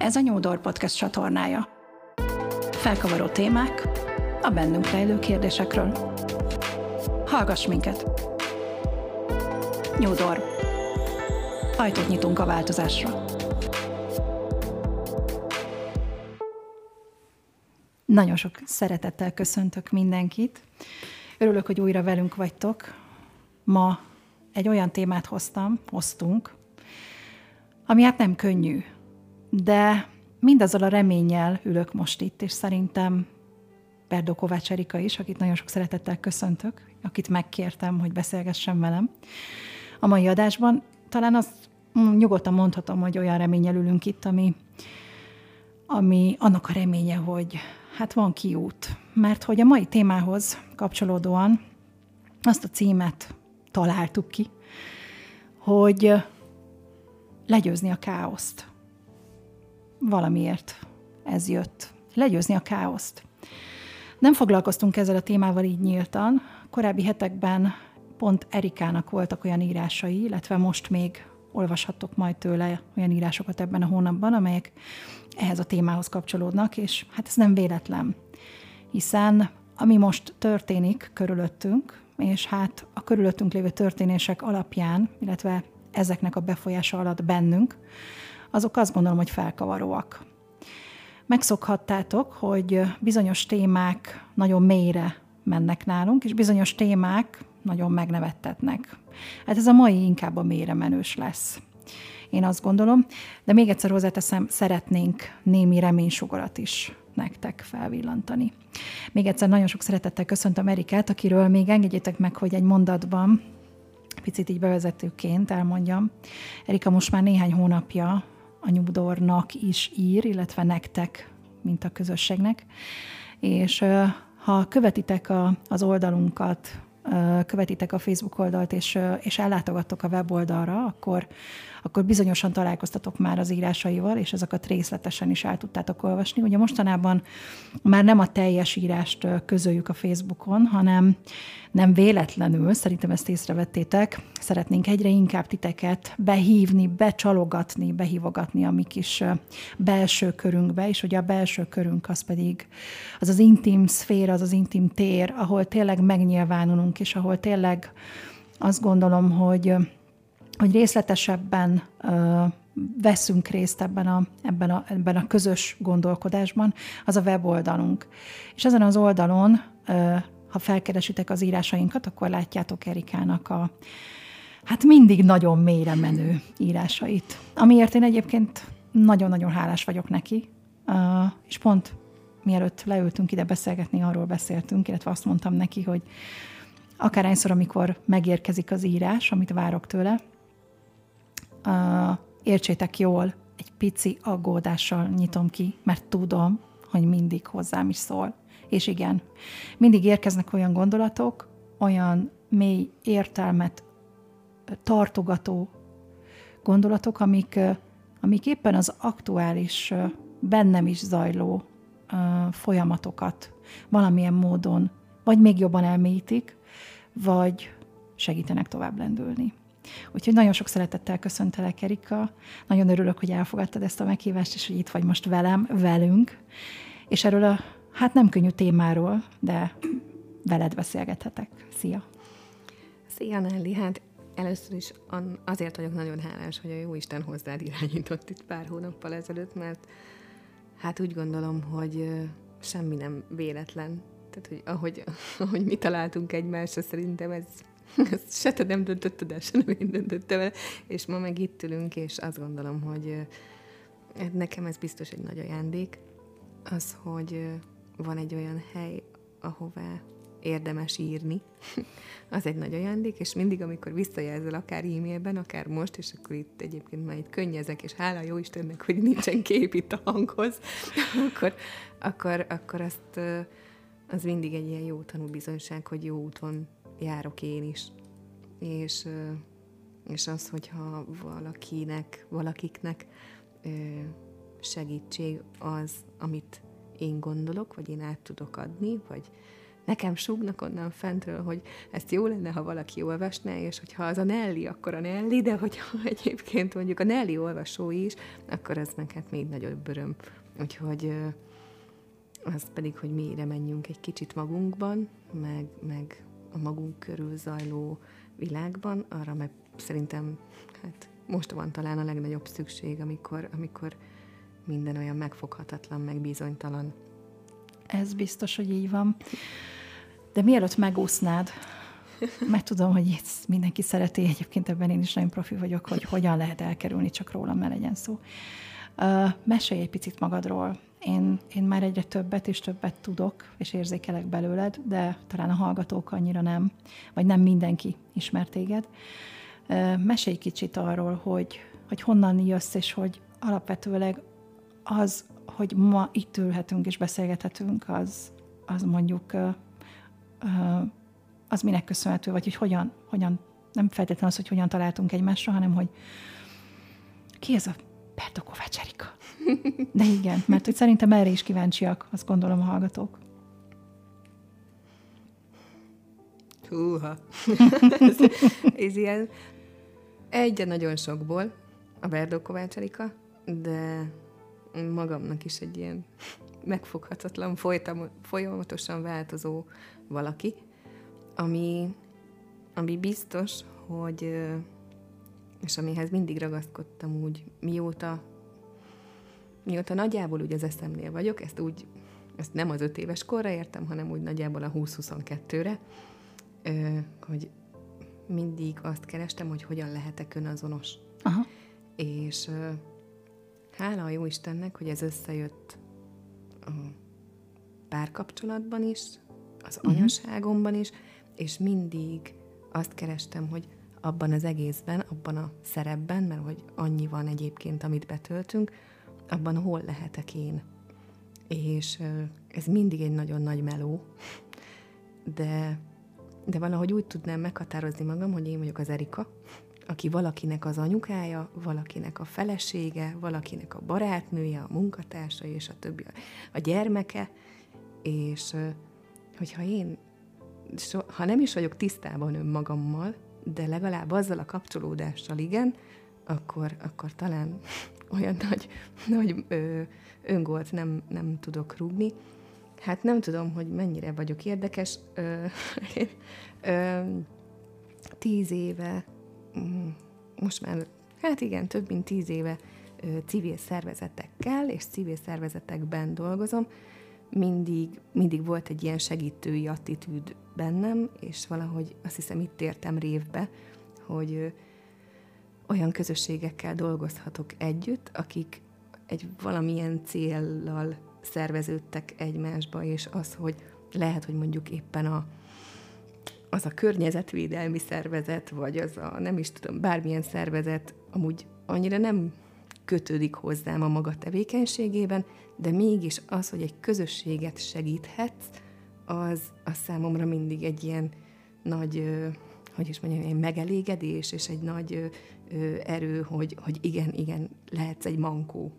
Ez a Nyúdor Podcast csatornája. Felkavaró témák a bennünk rejlő kérdésekről. Hallgass minket! Nyúdor. Ajtót nyitunk a változásra. Nagyon sok szeretettel köszöntök mindenkit. Örülök, hogy újra velünk vagytok. Ma egy olyan témát hoztam, hoztunk, ami hát nem könnyű, de mindazzal a reménnyel ülök most itt, és szerintem Berdó Kovács Erika is, akit nagyon sok szeretettel köszöntök, akit megkértem, hogy beszélgessen velem. A mai adásban talán azt nyugodtan mondhatom, hogy olyan reménnyel ülünk itt, ami, ami annak a reménye, hogy hát van kiút. Mert hogy a mai témához kapcsolódóan azt a címet találtuk ki, hogy legyőzni a káoszt. Valamiért ez jött. Legyőzni a káoszt. Nem foglalkoztunk ezzel a témával így nyíltan. Korábbi hetekben pont Erikának voltak olyan írásai, illetve most még olvashattok majd tőle olyan írásokat ebben a hónapban, amelyek ehhez a témához kapcsolódnak, és hát ez nem véletlen, hiszen ami most történik körülöttünk, és hát a körülöttünk lévő történések alapján, illetve ezeknek a befolyása alatt bennünk, azok azt gondolom, hogy felkavaróak. Megszokhattátok, hogy bizonyos témák nagyon mélyre mennek nálunk, és bizonyos témák nagyon megnevettetnek. Hát ez a mai inkább a mélyre menős lesz. Én azt gondolom, de még egyszer hozzáteszem, szeretnénk némi reménysugarat is nektek felvillantani. Még egyszer nagyon sok szeretettel köszöntöm Erikát, akiről még engedjétek meg, hogy egy mondatban, picit így bevezetőként elmondjam. Erika most már néhány hónapja a Nyugdornak is ír, illetve nektek, mint a közösségnek. És ha követitek a, az oldalunkat, követitek a Facebook oldalt, és, és ellátogattok a weboldalra, akkor akkor bizonyosan találkoztatok már az írásaival, és ezeket részletesen is el tudtátok olvasni. Ugye mostanában már nem a teljes írást közöljük a Facebookon, hanem nem véletlenül, szerintem ezt észrevettétek, szeretnénk egyre inkább titeket behívni, becsalogatni, behívogatni a mi kis belső körünkbe, és ugye a belső körünk az pedig az az intim szféra, az az intim tér, ahol tényleg megnyilvánulunk, és ahol tényleg azt gondolom, hogy hogy részletesebben veszünk részt ebben a, ebben, a, ebben a közös gondolkodásban, az a weboldalunk. És ezen az oldalon, ha felkeresitek az írásainkat, akkor látjátok Erikának a hát mindig nagyon mélyre menő írásait, amiért én egyébként nagyon-nagyon hálás vagyok neki, és pont mielőtt leültünk ide beszélgetni, arról beszéltünk, illetve azt mondtam neki, hogy akárhányszor, amikor megérkezik az írás, amit várok tőle, értsétek jól, egy pici aggódással nyitom ki, mert tudom, hogy mindig hozzám is szól. És igen, mindig érkeznek olyan gondolatok, olyan mély értelmet tartogató gondolatok, amik, amik éppen az aktuális, bennem is zajló folyamatokat valamilyen módon vagy még jobban elmélyítik, vagy segítenek tovább lendülni. Úgyhogy nagyon sok szeretettel köszöntelek, Erika. Nagyon örülök, hogy elfogadtad ezt a meghívást, és hogy itt vagy most velem, velünk. És erről a, hát nem könnyű témáról, de veled beszélgethetek. Szia! Szia, Nelly! Hát először is azért vagyok nagyon hálás, hogy a jó Isten hozzád irányított itt pár hónappal ezelőtt, mert hát úgy gondolom, hogy semmi nem véletlen. Tehát, hogy ahogy, ahogy mi találtunk egymásra, szerintem ez ezt se te nem döntötted el, se nem én döntöttem el, és ma meg itt ülünk, és azt gondolom, hogy nekem ez biztos egy nagy ajándék, az, hogy van egy olyan hely, ahová érdemes írni, az egy nagy ajándék, és mindig, amikor visszajelzel, akár e-mailben, akár most, és akkor itt egyébként már itt könnyezek, és hála jó Istennek, hogy nincsen kép itt a hanghoz, akkor, akkor, akkor azt, az mindig egy ilyen jó tanúbizonyság, hogy jó úton járok én is. És, és az, hogyha valakinek, valakiknek segítség az, amit én gondolok, vagy én át tudok adni, vagy nekem súgnak onnan fentről, hogy ezt jó lenne, ha valaki olvasná, és hogyha az a Nelly, akkor a Nelly, de hogyha egyébként mondjuk a Nelly olvasó is, akkor meg hát még nagyobb öröm. Úgyhogy az pedig, hogy mélyre menjünk egy kicsit magunkban, meg, meg a magunk körül zajló világban, arra meg szerintem hát most van talán a legnagyobb szükség, amikor, amikor minden olyan megfoghatatlan, meg bizonytalan. Ez biztos, hogy így van. De mielőtt megúsznád, mert tudom, hogy itt mindenki szereti, egyébként ebben én is nagyon profi vagyok, hogy hogyan lehet elkerülni, csak rólam ne legyen szó. Uh, mesélj egy picit magadról. Én, én már egyre többet és többet tudok, és érzékelek belőled, de talán a hallgatók annyira nem, vagy nem mindenki ismer téged. Uh, mesélj kicsit arról, hogy, hogy honnan jössz, és hogy alapvetőleg az, hogy ma itt ülhetünk és beszélgethetünk, az, az mondjuk az minek köszönhető, vagy hogy hogyan, hogyan nem feltétlenül az, hogy hogyan találtunk egymásra, hanem hogy ki ez a Berto Kovács Erika? De igen, mert hogy szerintem erre is kíváncsiak, azt gondolom a hallgatók. Húha. ez, ez ilyen egy nagyon sokból a Berdo Kovács Erika, de magamnak is egy ilyen megfoghatatlan, folytam, folyamatosan változó valaki, ami, ami biztos, hogy és amihez mindig ragaszkodtam úgy, mióta, mióta nagyjából úgy az eszemnél vagyok, ezt úgy, ezt nem az öt éves korra értem, hanem úgy nagyjából a 20-22-re, hogy mindig azt kerestem, hogy hogyan lehetek önazonos. Aha. És hála a jó Istennek, hogy ez összejött a párkapcsolatban is, az uh-huh. anyaságomban is, és mindig azt kerestem, hogy abban az egészben, abban a szerepben, mert hogy annyi van egyébként, amit betöltünk, abban hol lehetek én. És ez mindig egy nagyon nagy meló, de, de valahogy úgy tudnám meghatározni magam, hogy én vagyok az Erika, aki valakinek az anyukája, valakinek a felesége, valakinek a barátnője, a munkatársa és a többi, a gyermeke, és hogyha én, so, ha nem is vagyok tisztában önmagammal, de legalább azzal a kapcsolódással igen, akkor, akkor talán olyan nagy, nagy ö, öngolt nem, nem tudok rúgni. Hát nem tudom, hogy mennyire vagyok érdekes. Ö, ö, tíz éve most már, hát igen, több mint tíz éve civil szervezetekkel és civil szervezetekben dolgozom, mindig, mindig volt egy ilyen segítői attitűd bennem, és valahogy azt hiszem itt értem révbe, hogy olyan közösségekkel dolgozhatok együtt, akik egy valamilyen céllal szerveződtek egymásba, és az, hogy lehet, hogy mondjuk éppen a, az a környezetvédelmi szervezet, vagy az a nem is tudom, bármilyen szervezet amúgy annyira nem kötődik hozzám a maga tevékenységében, de mégis az, hogy egy közösséget segíthetsz, az, az számomra mindig egy ilyen nagy, hogy is mondjam, egy megelégedés, és egy nagy erő, hogy, hogy igen, igen, lehetsz egy mankó.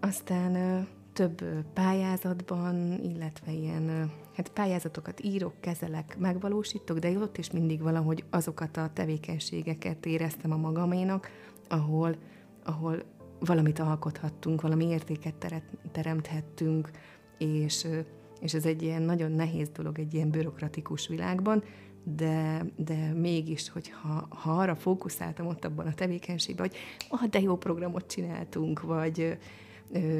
Aztán több pályázatban, illetve ilyen hát pályázatokat írok, kezelek, megvalósítok, de ott is mindig valahogy azokat a tevékenységeket éreztem a magaménak, ahol, ahol valamit alkothattunk, valami értéket teremthettünk, és, és ez egy ilyen nagyon nehéz dolog egy ilyen bürokratikus világban, de, de mégis, hogyha ha arra fókuszáltam ott abban a tevékenységben, hogy ah, de jó programot csináltunk, vagy,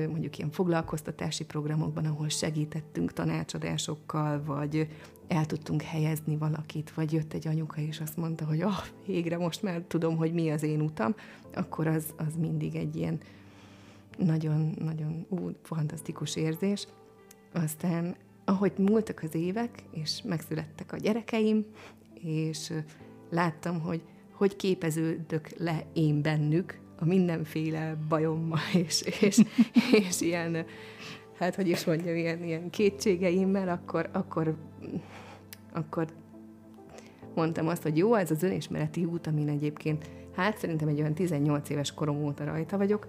mondjuk ilyen foglalkoztatási programokban, ahol segítettünk tanácsadásokkal, vagy el tudtunk helyezni valakit, vagy jött egy anyuka, és azt mondta, hogy ah, végre most már tudom, hogy mi az én utam, akkor az, az mindig egy ilyen nagyon-nagyon fantasztikus érzés. Aztán, ahogy múltak az évek, és megszülettek a gyerekeim, és láttam, hogy hogy képeződök le én bennük, a mindenféle bajommal, és, és, és ilyen, hát hogy is mondjam, ilyen, ilyen kétségeimmel, akkor, akkor, akkor mondtam azt, hogy jó, ez az önismereti út, amin egyébként, hát szerintem egy olyan 18 éves korom óta rajta vagyok,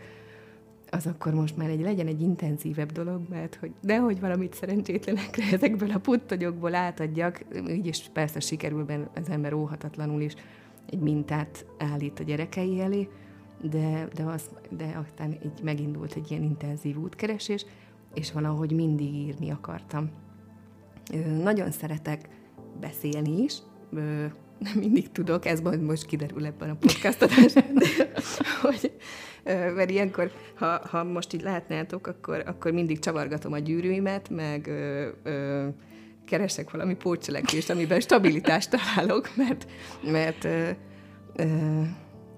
az akkor most már egy legyen egy intenzívebb dolog, mert hogy nehogy valamit szerencsétlenekre ezekből a puttonyokból átadjak, így is persze sikerül benne az ember óhatatlanul is egy mintát állít a gyerekei elé, de, de, az, de aztán így megindult egy ilyen intenzív útkeresés, és valahogy mindig írni akartam. Nagyon szeretek beszélni is, nem mindig tudok, ez majd most kiderül ebben a podcast hogy, mert ilyenkor, ha, ha most így látnátok, akkor, akkor mindig csavargatom a gyűrűimet, meg ö, ö, keresek valami pótcselekvést, amiben stabilitást találok, mert, mert ö, ö,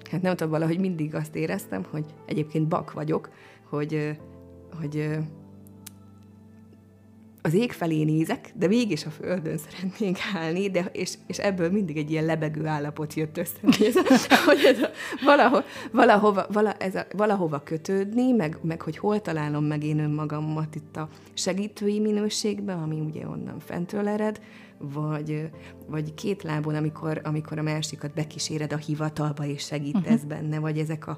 hát nem tudom, valahogy mindig azt éreztem, hogy egyébként bak vagyok, hogy, hogy az ég felé nézek, de mégis a földön szeretnénk állni, de, és, és ebből mindig egy ilyen lebegő állapot jött össze, hogy ez, a, hogy ez a, valaho, valahova, vala, ez a, valahova kötődni, meg, meg hogy hol találom meg én önmagamat itt a segítői minőségben, ami ugye onnan fentről ered, vagy, vagy két lábon, amikor, amikor a másikat bekíséred a hivatalba, és segítesz uh-huh. benne, vagy ezek a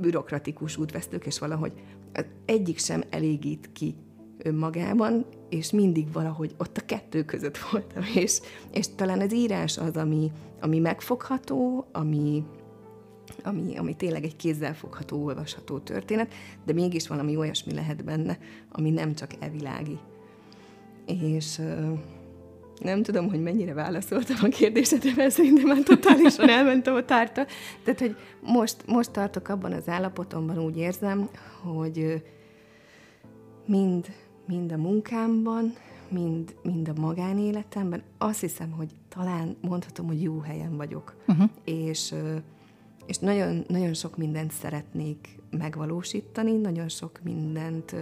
bürokratikus útvesztők, és valahogy egyik sem elégít ki önmagában, és mindig valahogy ott a kettő között voltam, és, és talán az írás az, ami, ami megfogható, ami, ami, ami tényleg egy kézzelfogható, olvasható történet, de mégis valami olyasmi lehet benne, ami nem csak evilági. És nem tudom, hogy mennyire válaszoltam a kérdésedre, mert szerintem már totálisan elmentem a tárta. Tehát, hogy most, most tartok abban az állapotomban, úgy érzem, hogy mind mind a munkámban, mind, mind a magánéletemben. Azt hiszem, hogy talán mondhatom, hogy jó helyen vagyok. Uh-huh. És, és nagyon, nagyon sok mindent szeretnék megvalósítani, nagyon sok mindent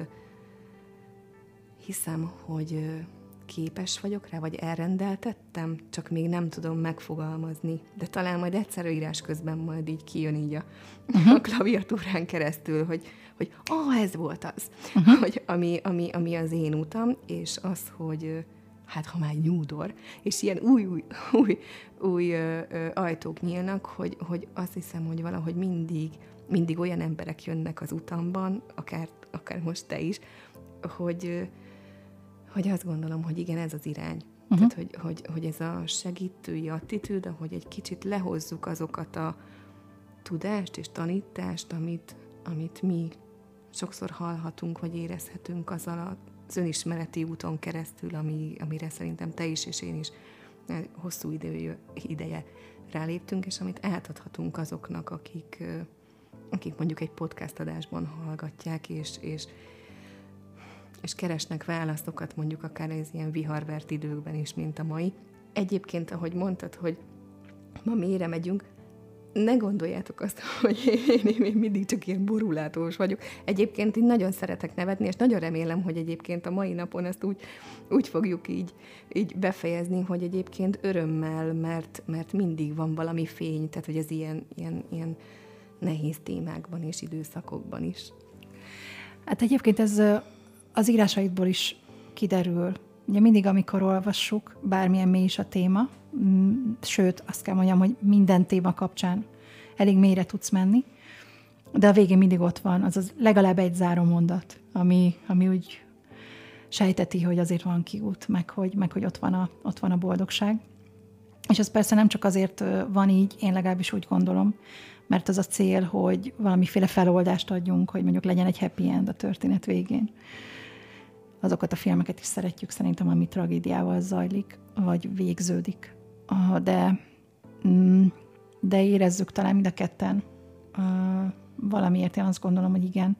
hiszem, hogy képes vagyok rá, vagy elrendeltettem, csak még nem tudom megfogalmazni. De talán majd egyszer írás közben majd így kijön így a, uh-huh. a klaviatúrán keresztül, hogy, hogy ah, ez volt az, uh-huh. hogy ami, ami, ami az én utam, és az, hogy hát ha már nyúdor, és ilyen új, új, új, új ö, ö, ajtók nyílnak, hogy, hogy azt hiszem, hogy valahogy mindig, mindig olyan emberek jönnek az utamban, akár, akár most te is, hogy, hogy azt gondolom, hogy igen, ez az irány. Uh-huh. Tehát, hogy, hogy, hogy ez a segítői attitűd, hogy egy kicsit lehozzuk azokat a tudást és tanítást, amit, amit mi sokszor hallhatunk, vagy érezhetünk azzal az önismereti úton keresztül, ami, amire szerintem te is és én is eh, hosszú idő, ideje ráléptünk, és amit átadhatunk azoknak, akik, eh, akik mondjuk egy podcast adásban hallgatják, és, és, és keresnek válaszokat, mondjuk akár ez ilyen viharvert időkben is, mint a mai. Egyébként, ahogy mondtad, hogy ma mélyre megyünk, ne gondoljátok azt, hogy én, én, én mindig csak ilyen borulátós vagyok. Egyébként én nagyon szeretek nevetni, és nagyon remélem, hogy egyébként a mai napon ezt úgy, úgy fogjuk így, így befejezni, hogy egyébként örömmel, mert, mert mindig van valami fény, tehát hogy ez ilyen, ilyen, ilyen nehéz témákban és időszakokban is. Hát egyébként ez az írásaidból is kiderül. Ugye mindig, amikor olvassuk, bármilyen mély is a téma, mm, sőt, azt kell mondjam, hogy minden téma kapcsán elég mélyre tudsz menni, de a végén mindig ott van, az legalább egy záró mondat, ami, ami úgy sejteti, hogy azért van kiút, meg hogy, meg hogy ott, van a, ott van a boldogság. És ez persze nem csak azért van így, én legalábbis úgy gondolom, mert az a cél, hogy valamiféle feloldást adjunk, hogy mondjuk legyen egy happy end a történet végén azokat a filmeket is szeretjük szerintem, ami tragédiával zajlik, vagy végződik. De, mm, de érezzük talán mind a ketten valamiért én azt gondolom, hogy igen,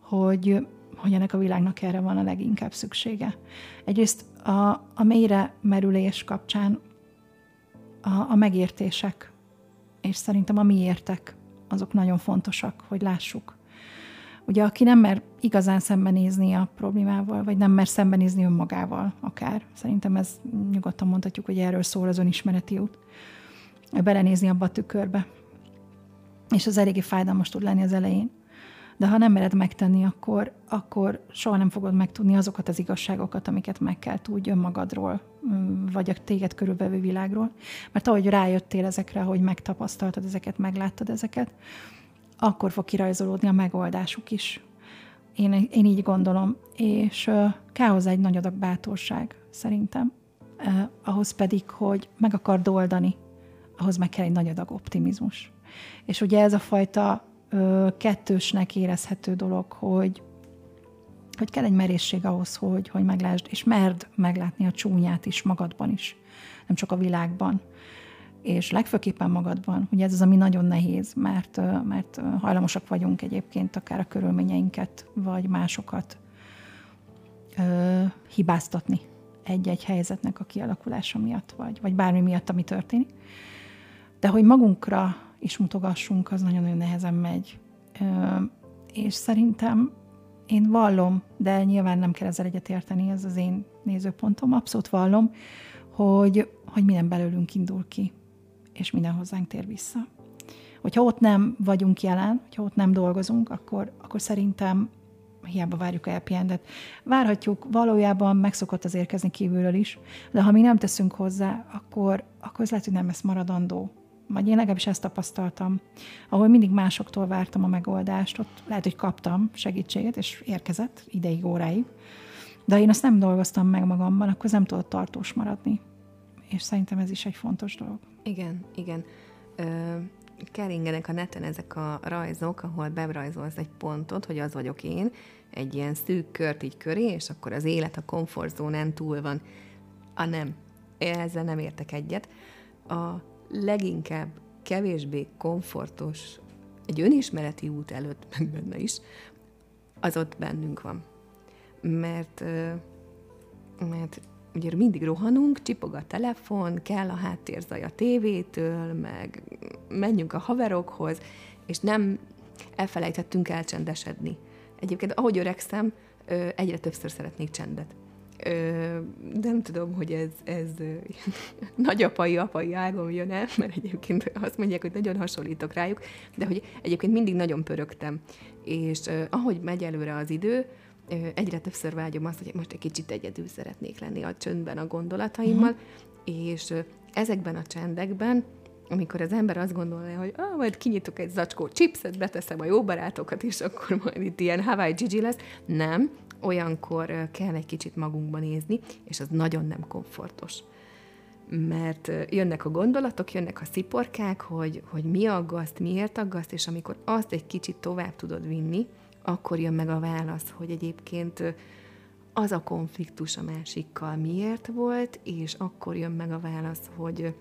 hogy, hogy ennek a világnak erre van a leginkább szüksége. Egyrészt a, a mélyre merülés kapcsán a, a megértések, és szerintem a miértek, azok nagyon fontosak, hogy lássuk, Ugye, aki nem mer igazán szembenézni a problémával, vagy nem mer szembenézni önmagával akár. Szerintem ez nyugodtan mondhatjuk, hogy erről szól az önismereti út. Belenézni abba a tükörbe. És az eléggé fájdalmas tud lenni az elején. De ha nem mered megtenni, akkor, akkor soha nem fogod megtudni azokat az igazságokat, amiket meg kell tudj önmagadról, vagy a téged körülbelül világról. Mert ahogy rájöttél ezekre, hogy megtapasztaltad ezeket, megláttad ezeket, akkor fog kirajzolódni a megoldásuk is. Én, én így gondolom, és kell hozzá egy nagy adag bátorság, szerintem. Ahhoz pedig, hogy meg akar doldani, ahhoz meg kell egy nagy adag optimizmus. És ugye ez a fajta kettősnek érezhető dolog, hogy hogy kell egy merészség ahhoz, hogy, hogy meglásd, és merd meglátni a csúnyát is magadban is, nem csak a világban. És legfőképpen magadban. Ugye ez az, ami nagyon nehéz, mert, mert hajlamosak vagyunk egyébként akár a körülményeinket, vagy másokat ö, hibáztatni egy-egy helyzetnek a kialakulása miatt, vagy, vagy bármi miatt, ami történik. De hogy magunkra is mutogassunk, az nagyon-nagyon nehezen megy. Ö, és szerintem én vallom, de nyilván nem kell ezzel egyetérteni, ez az én nézőpontom, abszolút vallom, hogy, hogy minden belőlünk indul ki, és minden hozzánk tér vissza. Hogyha ott nem vagyunk jelen, hogyha ott nem dolgozunk, akkor, akkor szerintem hiába várjuk a happy endet. Várhatjuk, valójában meg szokott az érkezni kívülről is, de ha mi nem teszünk hozzá, akkor, akkor ez lehet, hogy nem lesz maradandó vagy én legalábbis ezt tapasztaltam, ahol mindig másoktól vártam a megoldást, ott lehet, hogy kaptam segítséget, és érkezett ideig, óráig, de én azt nem dolgoztam meg magamban, akkor ez nem tudott tartós maradni. És szerintem ez is egy fontos dolog. Igen, igen. Ö, keringenek a neten ezek a rajzok, ahol berajzolsz egy pontot, hogy az vagyok én, egy ilyen szűk kört így köré, és akkor az élet a komfortzónán túl van. A nem. Ezzel nem értek egyet. A leginkább kevésbé komfortos, egy önismereti út előtt, meg benne is, az ott bennünk van. Mert, mert ugye mindig rohanunk, csipog a telefon, kell a háttérzaj a tévétől, meg menjünk a haverokhoz, és nem elfelejtettünk elcsendesedni. Egyébként, ahogy öregszem, egyre többször szeretnék csendet de nem tudom, hogy ez, ez nagyapai, apai ágon jön el, mert egyébként azt mondják, hogy nagyon hasonlítok rájuk, de hogy egyébként mindig nagyon pörögtem. És ahogy megy előre az idő, egyre többször vágyom azt, hogy most egy kicsit egyedül szeretnék lenni a csöndben a gondolataimmal, uh-huh. és ezekben a csendekben amikor az ember azt gondolja, hogy ah, majd kinyitok egy zacskó chipset, beteszem a jó barátokat, és akkor majd itt ilyen Hawaii Gigi lesz. Nem, olyankor kell egy kicsit magunkba nézni, és az nagyon nem komfortos. Mert jönnek a gondolatok, jönnek a sziporkák, hogy, hogy mi aggaszt, miért aggaszt, és amikor azt egy kicsit tovább tudod vinni, akkor jön meg a válasz, hogy egyébként az a konfliktus a másikkal miért volt, és akkor jön meg a válasz, hogy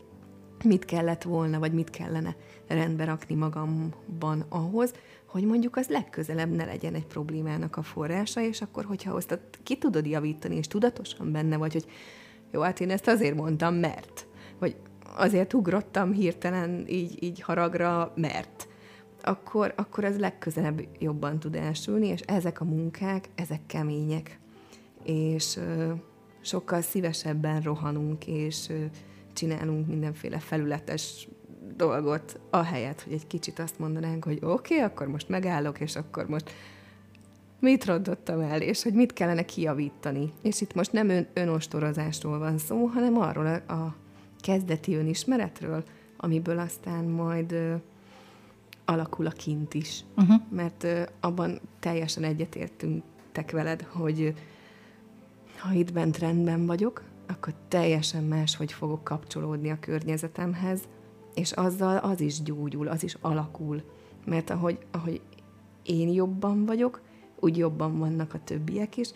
mit kellett volna, vagy mit kellene rendbe rakni magamban ahhoz, hogy mondjuk az legközelebb ne legyen egy problémának a forrása, és akkor, hogyha azt ki tudod javítani, és tudatosan benne vagy, hogy jó, hát én ezt azért mondtam, mert, vagy azért ugrottam hirtelen így, így haragra, mert, akkor, akkor ez legközelebb jobban tud elsülni, és ezek a munkák, ezek kemények, és ö, sokkal szívesebben rohanunk, és ö, csinálunk mindenféle felületes dolgot, ahelyett, hogy egy kicsit azt mondanánk, hogy oké, okay, akkor most megállok, és akkor most mit rontottam el, és hogy mit kellene kijavítani. És itt most nem ön, önostorozásról van szó, hanem arról a, a kezdeti önismeretről, amiből aztán majd alakul a kint is. Uh-huh. Mert ö, abban teljesen egyetértünk veled, hogy ha itt bent rendben vagyok, akkor teljesen más, hogy fogok kapcsolódni a környezetemhez, és azzal az is gyógyul, az is alakul. Mert ahogy, ahogy én jobban vagyok, úgy jobban vannak a többiek is,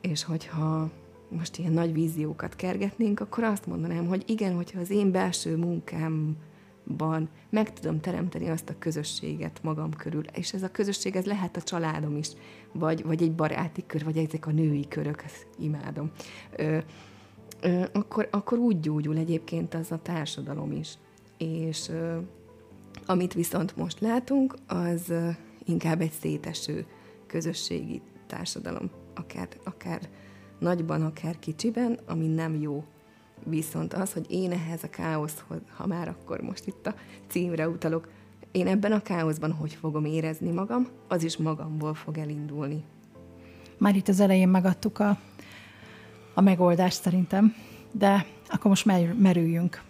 és hogyha most ilyen nagy víziókat kergetnénk, akkor azt mondanám, hogy igen, hogyha az én belső munkámban meg tudom teremteni azt a közösséget magam körül, és ez a közösség, ez lehet a családom is, vagy, vagy egy baráti kör, vagy ezek a női körök, ezt imádom, ö, ö, akkor, akkor úgy gyógyul egyébként az a társadalom is. És amit viszont most látunk, az inkább egy széteső közösségi társadalom, akár, akár nagyban, akár kicsiben, ami nem jó. Viszont az, hogy én ehhez a káoszhoz, ha már akkor most itt a címre utalok, én ebben a káoszban hogy fogom érezni magam, az is magamból fog elindulni. Már itt az elején megadtuk a, a megoldást szerintem, de akkor most merüljünk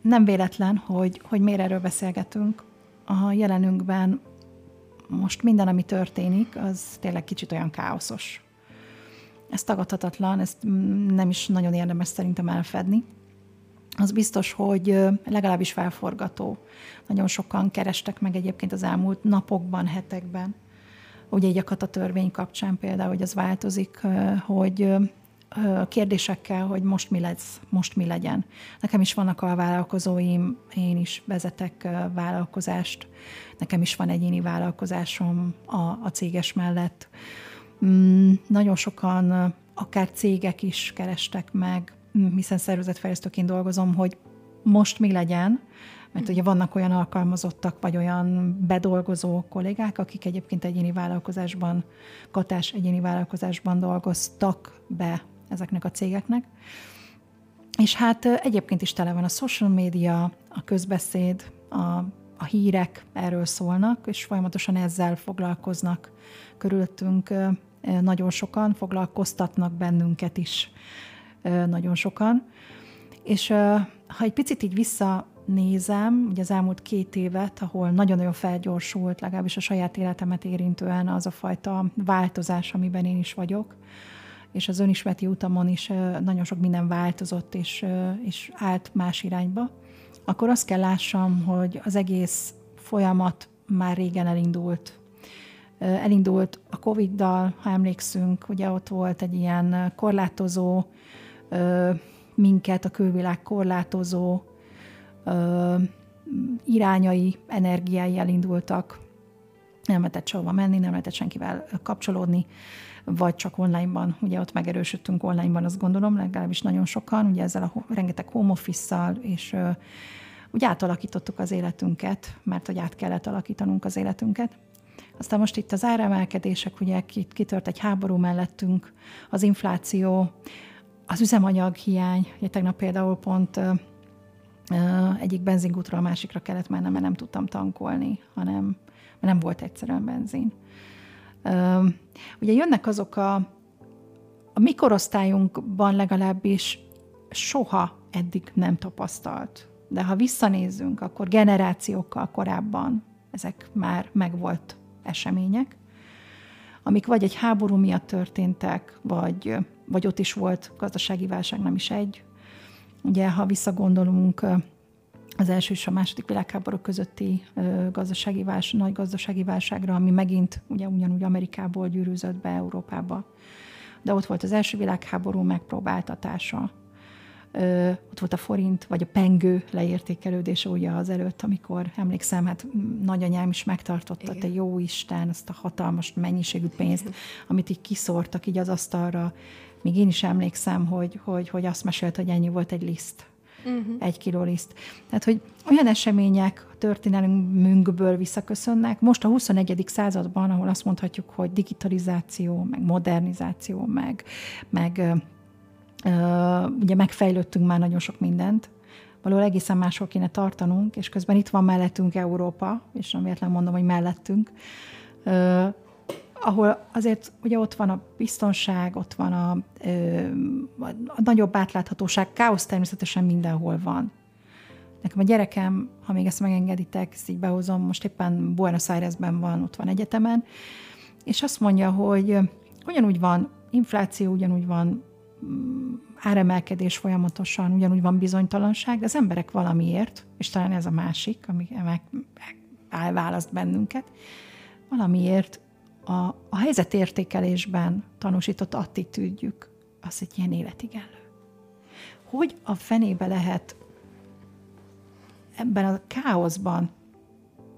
nem véletlen, hogy, hogy miért erről beszélgetünk. A jelenünkben most minden, ami történik, az tényleg kicsit olyan káoszos. Ez tagadhatatlan, ezt nem is nagyon érdemes szerintem elfedni. Az biztos, hogy legalábbis felforgató. Nagyon sokan kerestek meg egyébként az elmúlt napokban, hetekben. Ugye egy a törvény kapcsán például, hogy az változik, hogy kérdésekkel, hogy most mi lesz, most mi legyen. Nekem is vannak a vállalkozóim, én is vezetek vállalkozást, nekem is van egyéni vállalkozásom a, a céges mellett. Mm, nagyon sokan, akár cégek is kerestek meg, mm, hiszen szervezetfejlesztőként dolgozom, hogy most mi legyen, mert ugye vannak olyan alkalmazottak, vagy olyan bedolgozó kollégák, akik egyébként egyéni vállalkozásban, katás egyéni vállalkozásban dolgoztak be ezeknek a cégeknek. És hát egyébként is tele van a social media, a közbeszéd, a, a hírek erről szólnak, és folyamatosan ezzel foglalkoznak körülöttünk nagyon sokan, foglalkoztatnak bennünket is nagyon sokan. És ha egy picit így visszanézem, ugye az elmúlt két évet, ahol nagyon-nagyon felgyorsult, legalábbis a saját életemet érintően az a fajta változás, amiben én is vagyok, és az önismereti utamon is nagyon sok minden változott, és, és állt más irányba, akkor azt kell lássam, hogy az egész folyamat már régen elindult. Elindult a Covid-dal, ha emlékszünk, ugye ott volt egy ilyen korlátozó, minket a külvilág korlátozó irányai, energiái elindultak. Nem lehetett sehova menni, nem lehetett senkivel kapcsolódni vagy csak onlineban, ugye ott megerősödtünk onlineban, azt gondolom, legalábbis nagyon sokan, ugye ezzel a rengeteg home office és uh, úgy átalakítottuk az életünket, mert hogy át kellett alakítanunk az életünket. Aztán most itt az áremelkedések, ugye kitört egy háború mellettünk, az infláció, az üzemanyag hiány, ugye tegnap például pont egyik benzingútról a másikra kellett mennem, mert nem tudtam tankolni, hanem mert nem volt egyszerűen benzin. Ugye jönnek azok a, a mikorosztályunkban legalábbis soha eddig nem tapasztalt. De ha visszanézzünk, akkor generációkkal korábban ezek már megvolt események, amik vagy egy háború miatt történtek, vagy, vagy ott is volt gazdasági válság, nem is egy. Ugye, ha visszagondolunk az első és a második világháború közötti gazdasági vás, nagy gazdasági válságra, ami megint ugye ugyanúgy Amerikából gyűrűzött be Európába. De ott volt az első világháború megpróbáltatása. Ott volt a forint, vagy a pengő leértékelődése ugye az előtt, amikor emlékszem, hát nagyanyám is megtartotta, te jó Isten, azt a hatalmas mennyiségű pénzt, amit így kiszórtak így az asztalra. Még én is emlékszem, hogy, hogy, hogy azt mesélt, hogy ennyi volt egy liszt uh-huh. egy kiló liszt. Tehát, hogy olyan események a történelmünkből visszaköszönnek. Most a 21. században, ahol azt mondhatjuk, hogy digitalizáció, meg modernizáció, meg, meg ugye megfejlődtünk már nagyon sok mindent, valahol egészen máshol kéne tartanunk, és közben itt van mellettünk Európa, és nem véletlen mondom, hogy mellettünk, ahol azért ugye ott van a biztonság, ott van a, a nagyobb átláthatóság, káosz természetesen mindenhol van. Nekem a gyerekem, ha még ezt megengeditek, ezt így behozom, most éppen Buenos Airesben van, ott van egyetemen, és azt mondja, hogy ugyanúgy van infláció, ugyanúgy van áremelkedés folyamatosan, ugyanúgy van bizonytalanság, de az emberek valamiért, és talán ez a másik, ami meg, meg választ bennünket, valamiért a, a helyzetértékelésben tanúsított attitűdjük az egy ilyen életigenlő. Hogy a fenébe lehet ebben a káoszban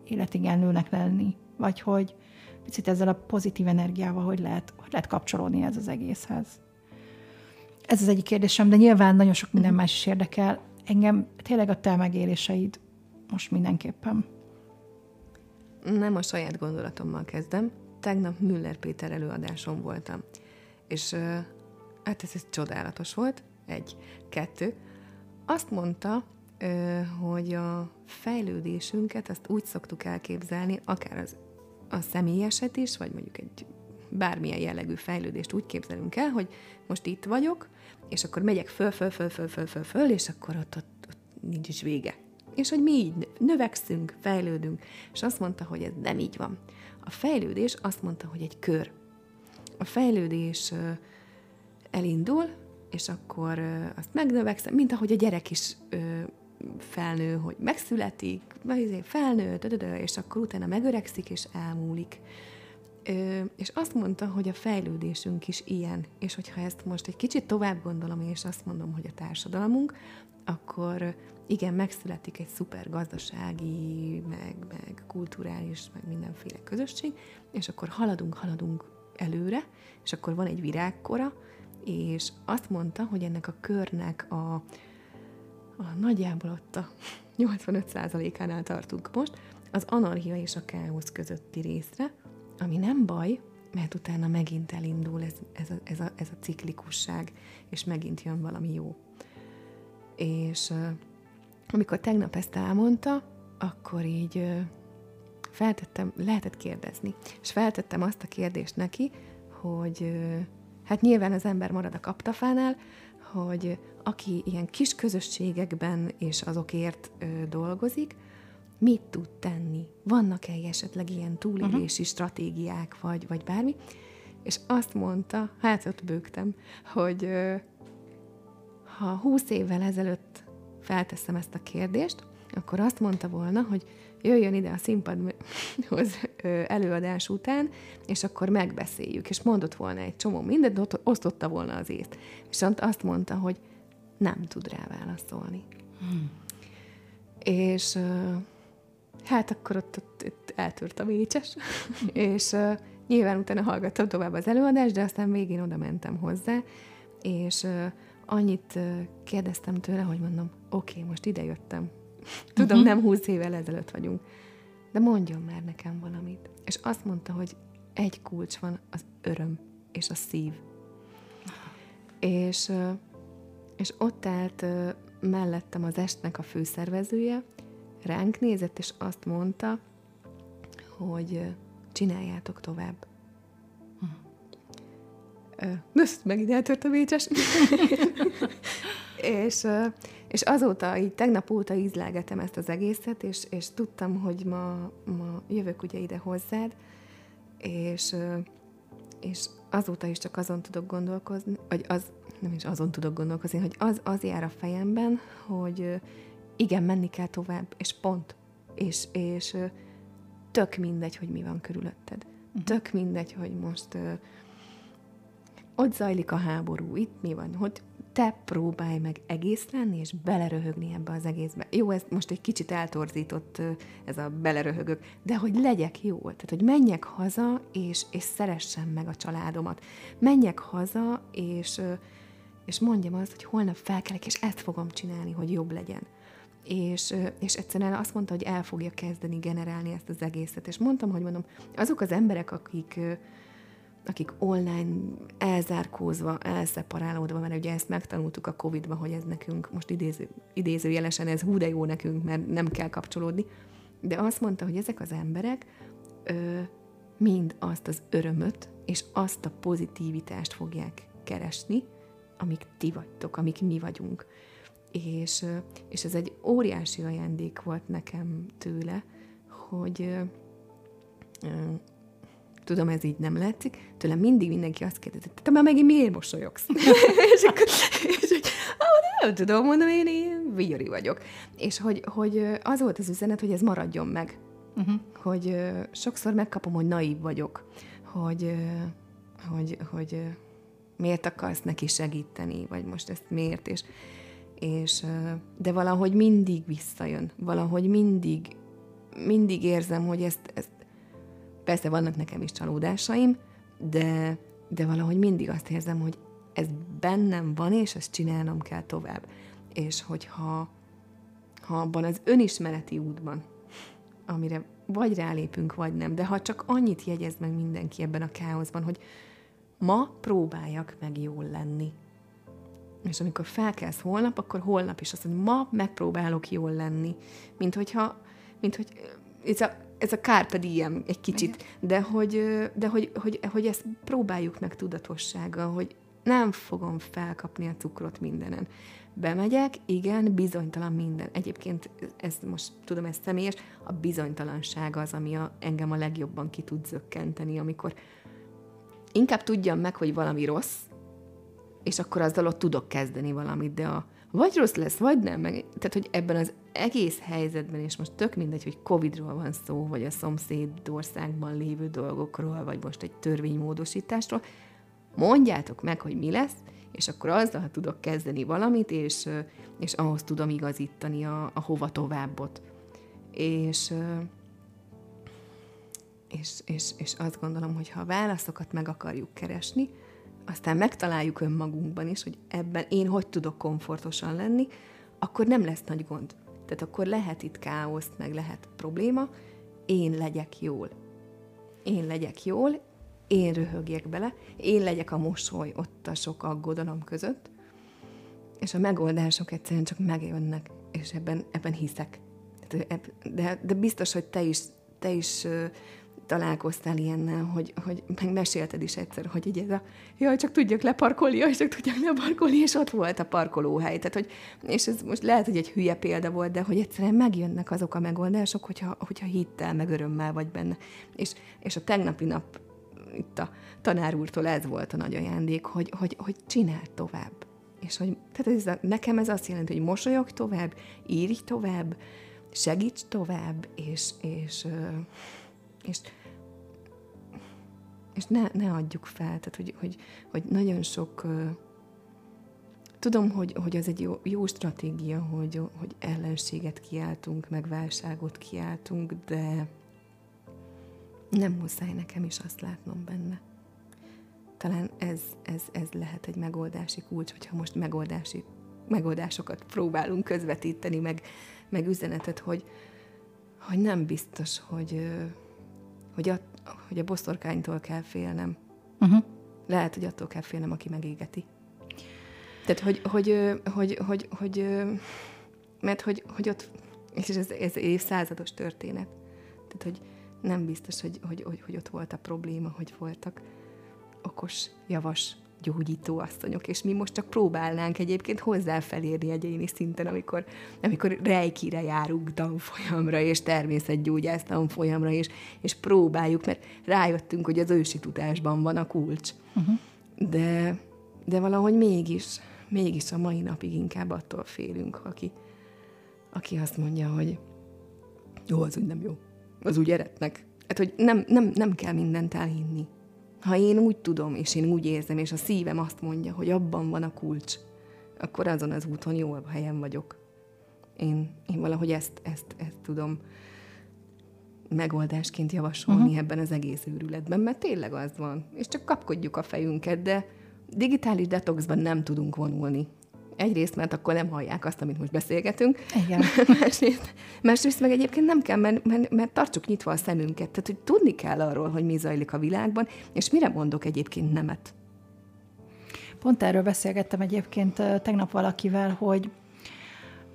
életigenlőnek lenni, vagy hogy picit ezzel a pozitív energiával hogy lehet, hogy lehet kapcsolódni ez az egészhez. Ez az egyik kérdésem, de nyilván nagyon sok minden mhm. más is érdekel. Engem tényleg a te megéléseid most mindenképpen. Nem a saját gondolatommal kezdem, tegnap Müller Péter előadáson voltam. És hát ez, ez csodálatos volt. Egy. Kettő. Azt mondta, hogy a fejlődésünket azt úgy szoktuk elképzelni, akár az a személyeset is, vagy mondjuk egy bármilyen jellegű fejlődést úgy képzelünk el, hogy most itt vagyok, és akkor megyek föl, föl, föl, föl, föl, föl, föl és akkor ott, ott, ott nincs is vége. És hogy mi így növekszünk, fejlődünk. És azt mondta, hogy ez nem így van. A fejlődés azt mondta, hogy egy kör. A fejlődés elindul, és akkor azt megnövekszem, mint ahogy a gyerek is felnő, hogy megszületik, izé, felnő, és akkor utána megöregszik, és elmúlik. És azt mondta, hogy a fejlődésünk is ilyen, és hogyha ezt most egy kicsit tovább gondolom, és azt mondom, hogy a társadalmunk, akkor igen, megszületik egy szuper gazdasági, meg, meg kulturális, meg mindenféle közösség, és akkor haladunk, haladunk előre, és akkor van egy virágkora, és azt mondta, hogy ennek a körnek a, a nagyjából ott a 85%-ánál tartunk most, az anarchia és a káosz közötti részre, ami nem baj, mert utána megint elindul ez, ez, a, ez, a, ez a ciklikusság, és megint jön valami jó. És amikor tegnap ezt elmondta, akkor így feltettem, lehetett kérdezni, és feltettem azt a kérdést neki, hogy hát nyilván az ember marad a kaptafánál, hogy aki ilyen kis közösségekben és azokért dolgozik, mit tud tenni? Vannak-e esetleg ilyen túlélési uh-huh. stratégiák, vagy, vagy bármi? És azt mondta, hát ott bőgtem, hogy ha húsz évvel ezelőtt felteszem ezt a kérdést, akkor azt mondta volna, hogy jöjjön ide a színpadhoz előadás után, és akkor megbeszéljük, és mondott volna egy csomó mindent, osztotta volna az észt. Viszont azt mondta, hogy nem tud rá válaszolni. Hmm. És hát akkor ott, ott, ott eltört a mécses, és nyilván utána hallgattam tovább az előadást, de aztán végén oda mentem hozzá, és annyit kérdeztem tőle, hogy mondom, oké, okay, most ide jöttem, Tudom, uh-huh. nem húsz évvel ezelőtt vagyunk. De mondjon már nekem valamit. És azt mondta, hogy egy kulcs van, az öröm és a szív. És, és ott állt mellettem az estnek a főszervezője, ránk nézett, és azt mondta, hogy csináljátok tovább. Uh-huh. megint eltört a vécses. és, és azóta, így tegnap óta ízlelgetem ezt az egészet, és, és tudtam, hogy ma, ma jövök ugye ide hozzád, és, és azóta is csak azon tudok gondolkozni, vagy az, nem is azon tudok gondolkozni, hogy az, az jár a fejemben, hogy igen, menni kell tovább, és pont. És, és tök mindegy, hogy mi van körülötted. Uh-huh. Tök mindegy, hogy most uh, ott zajlik a háború, itt mi van, hogy te próbálj meg egész lenni, és beleröhögni ebbe az egészbe. Jó, ez most egy kicsit eltorzított, ez a beleröhögök, de hogy legyek jó, tehát hogy menjek haza, és, és szeressem meg a családomat. Menjek haza, és, és mondjam azt, hogy holnap felkelek, és ezt fogom csinálni, hogy jobb legyen. És, és egyszerűen azt mondta, hogy el fogja kezdeni generálni ezt az egészet. És mondtam, hogy mondom, azok az emberek, akik, akik online elzárkózva, elszeparálódva, mert ugye ezt megtanultuk a Covid-ban, hogy ez nekünk, most idéző, idézőjelesen ez hú de jó nekünk, mert nem kell kapcsolódni, de azt mondta, hogy ezek az emberek ö, mind azt az örömöt és azt a pozitivitást fogják keresni, amik ti vagytok, amik mi vagyunk. És, és ez egy óriási ajándék volt nekem tőle, hogy tudom, ez így nem látszik, tőlem mindig mindenki azt kérdezi, te már megint miért mosolyogsz? és akkor, és hogy, ah, nem tudom, mondom, én, én Viori vagyok. És hogy, hogy az volt az üzenet, hogy ez maradjon meg. Uh-huh. Hogy sokszor megkapom, hogy naív vagyok, hogy, hogy, hogy miért akarsz neki segíteni, vagy most ezt miért, és, és de valahogy mindig visszajön, valahogy mindig mindig érzem, hogy ezt, ezt Persze vannak nekem is csalódásaim, de, de valahogy mindig azt érzem, hogy ez bennem van, és ezt csinálnom kell tovább. És hogyha ha abban az önismereti útban, amire vagy rálépünk, vagy nem, de ha csak annyit jegyez meg mindenki ebben a káoszban, hogy ma próbáljak meg jól lenni. És amikor felkelsz holnap, akkor holnap is azt mondja, ma megpróbálok jól lenni. Mint hogyha, mint hogy ez a ez a carpe diem egy kicsit, de hogy, de hogy, hogy, hogy ezt próbáljuk meg tudatossággal, hogy nem fogom felkapni a cukrot mindenen. Bemegyek, igen, bizonytalan minden. Egyébként ez most tudom, ez személyes, a bizonytalanság az, ami a, engem a legjobban ki tud zökkenteni, amikor inkább tudjam meg, hogy valami rossz, és akkor azzal ott tudok kezdeni valamit, de a vagy rossz lesz, vagy nem. Meg, tehát, hogy ebben az egész helyzetben, és most tök mindegy, hogy Covidról van szó, vagy a szomszéd országban lévő dolgokról, vagy most egy törvénymódosításról, mondjátok meg, hogy mi lesz, és akkor azzal tudok kezdeni valamit, és, és ahhoz tudom igazítani a, a hova továbbot. És, és, és, és azt gondolom, hogy ha válaszokat meg akarjuk keresni, aztán megtaláljuk önmagunkban is, hogy ebben én hogy tudok komfortosan lenni, akkor nem lesz nagy gond. Tehát akkor lehet itt káoszt, meg lehet probléma, én legyek jól. Én legyek jól, én röhögjek bele, én legyek a mosoly ott a sok aggodalom között, és a megoldások egyszerűen csak megjönnek, és ebben, ebben hiszek. De, de biztos, hogy te is, te is találkoztál ilyennel, hogy, hogy meg mesélted is egyszer, hogy így ez a, jaj, csak tudjak leparkolni, jaj, csak tudjak leparkolni, és ott volt a parkolóhely. Tehát, hogy, és ez most lehet, hogy egy hülye példa volt, de hogy egyszerűen megjönnek azok a megoldások, hogyha, hogyha hittel, meg örömmel vagy benne. És, és a tegnapi nap itt a tanár úrtól ez volt a nagy ajándék, hogy, hogy, hogy csinál tovább. És hogy, tehát ez, nekem ez azt jelenti, hogy mosolyog tovább, írj tovább, segíts tovább, és, és, és, és ne, ne adjuk fel. Tehát, hogy, hogy, hogy nagyon sok Tudom, hogy, hogy ez egy jó, jó stratégia, hogy, hogy ellenséget kiáltunk, meg válságot kiáltunk, de nem muszáj nekem is azt látnom benne. Talán ez, ez, ez lehet egy megoldási kulcs, hogyha most megoldási, megoldásokat próbálunk közvetíteni, meg, meg üzenetet, hogy, hogy nem biztos, hogy, hogy, hogy a boszorkánytól kell félnem. Uh-huh. Lehet, hogy attól kell félnem, aki megégeti. Tehát, hogy, hogy, hogy, hogy, hogy mert hogy, hogy ott, és ez, ez évszázados történet. Tehát, hogy nem biztos, hogy, hogy, hogy, hogy ott volt a probléma, hogy voltak okos, javas, gyógyító asszonyok, és mi most csak próbálnánk egyébként hozzáfelérni egyéni szinten, amikor, amikor rejkire járunk tanfolyamra, és természetgyógyász tanfolyamra, és, és próbáljuk, mert rájöttünk, hogy az ősi tudásban van a kulcs. Uh-huh. De, de valahogy mégis, mégis a mai napig inkább attól félünk, aki, aki azt mondja, hogy jó, az úgy nem jó az úgy eretnek. Hát, hogy nem, nem, nem kell mindent elhinni. Ha én úgy tudom, és én úgy érzem, és a szívem azt mondja, hogy abban van a kulcs, akkor azon az úton jó helyen vagyok. Én, én valahogy ezt, ezt, ezt tudom megoldásként javasolni uh-huh. ebben az egész őrületben, mert tényleg az van. És csak kapkodjuk a fejünket, de digitális detoxban nem tudunk vonulni. Egyrészt, mert akkor nem hallják azt, amit most beszélgetünk. Igen. másrészt, másrészt meg egyébként nem kell, mert, mert, mert tartsuk nyitva a szemünket. Tehát, hogy tudni kell arról, hogy mi zajlik a világban, és mire mondok egyébként nemet. Pont erről beszélgettem egyébként tegnap valakivel, hogy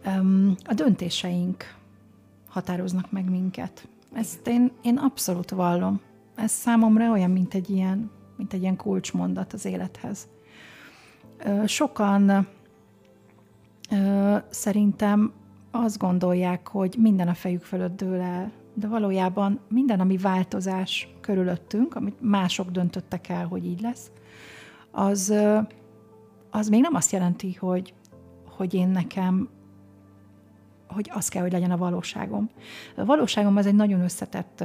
um, a döntéseink határoznak meg minket. Ezt én, én abszolút vallom. Ez számomra olyan, mint egy ilyen, mint egy ilyen kulcsmondat az élethez. Sokan szerintem azt gondolják, hogy minden a fejük fölött dől el, de valójában minden, ami változás körülöttünk, amit mások döntöttek el, hogy így lesz, az, az még nem azt jelenti, hogy, hogy én nekem hogy az kell, hogy legyen a valóságom. A valóságom az egy nagyon összetett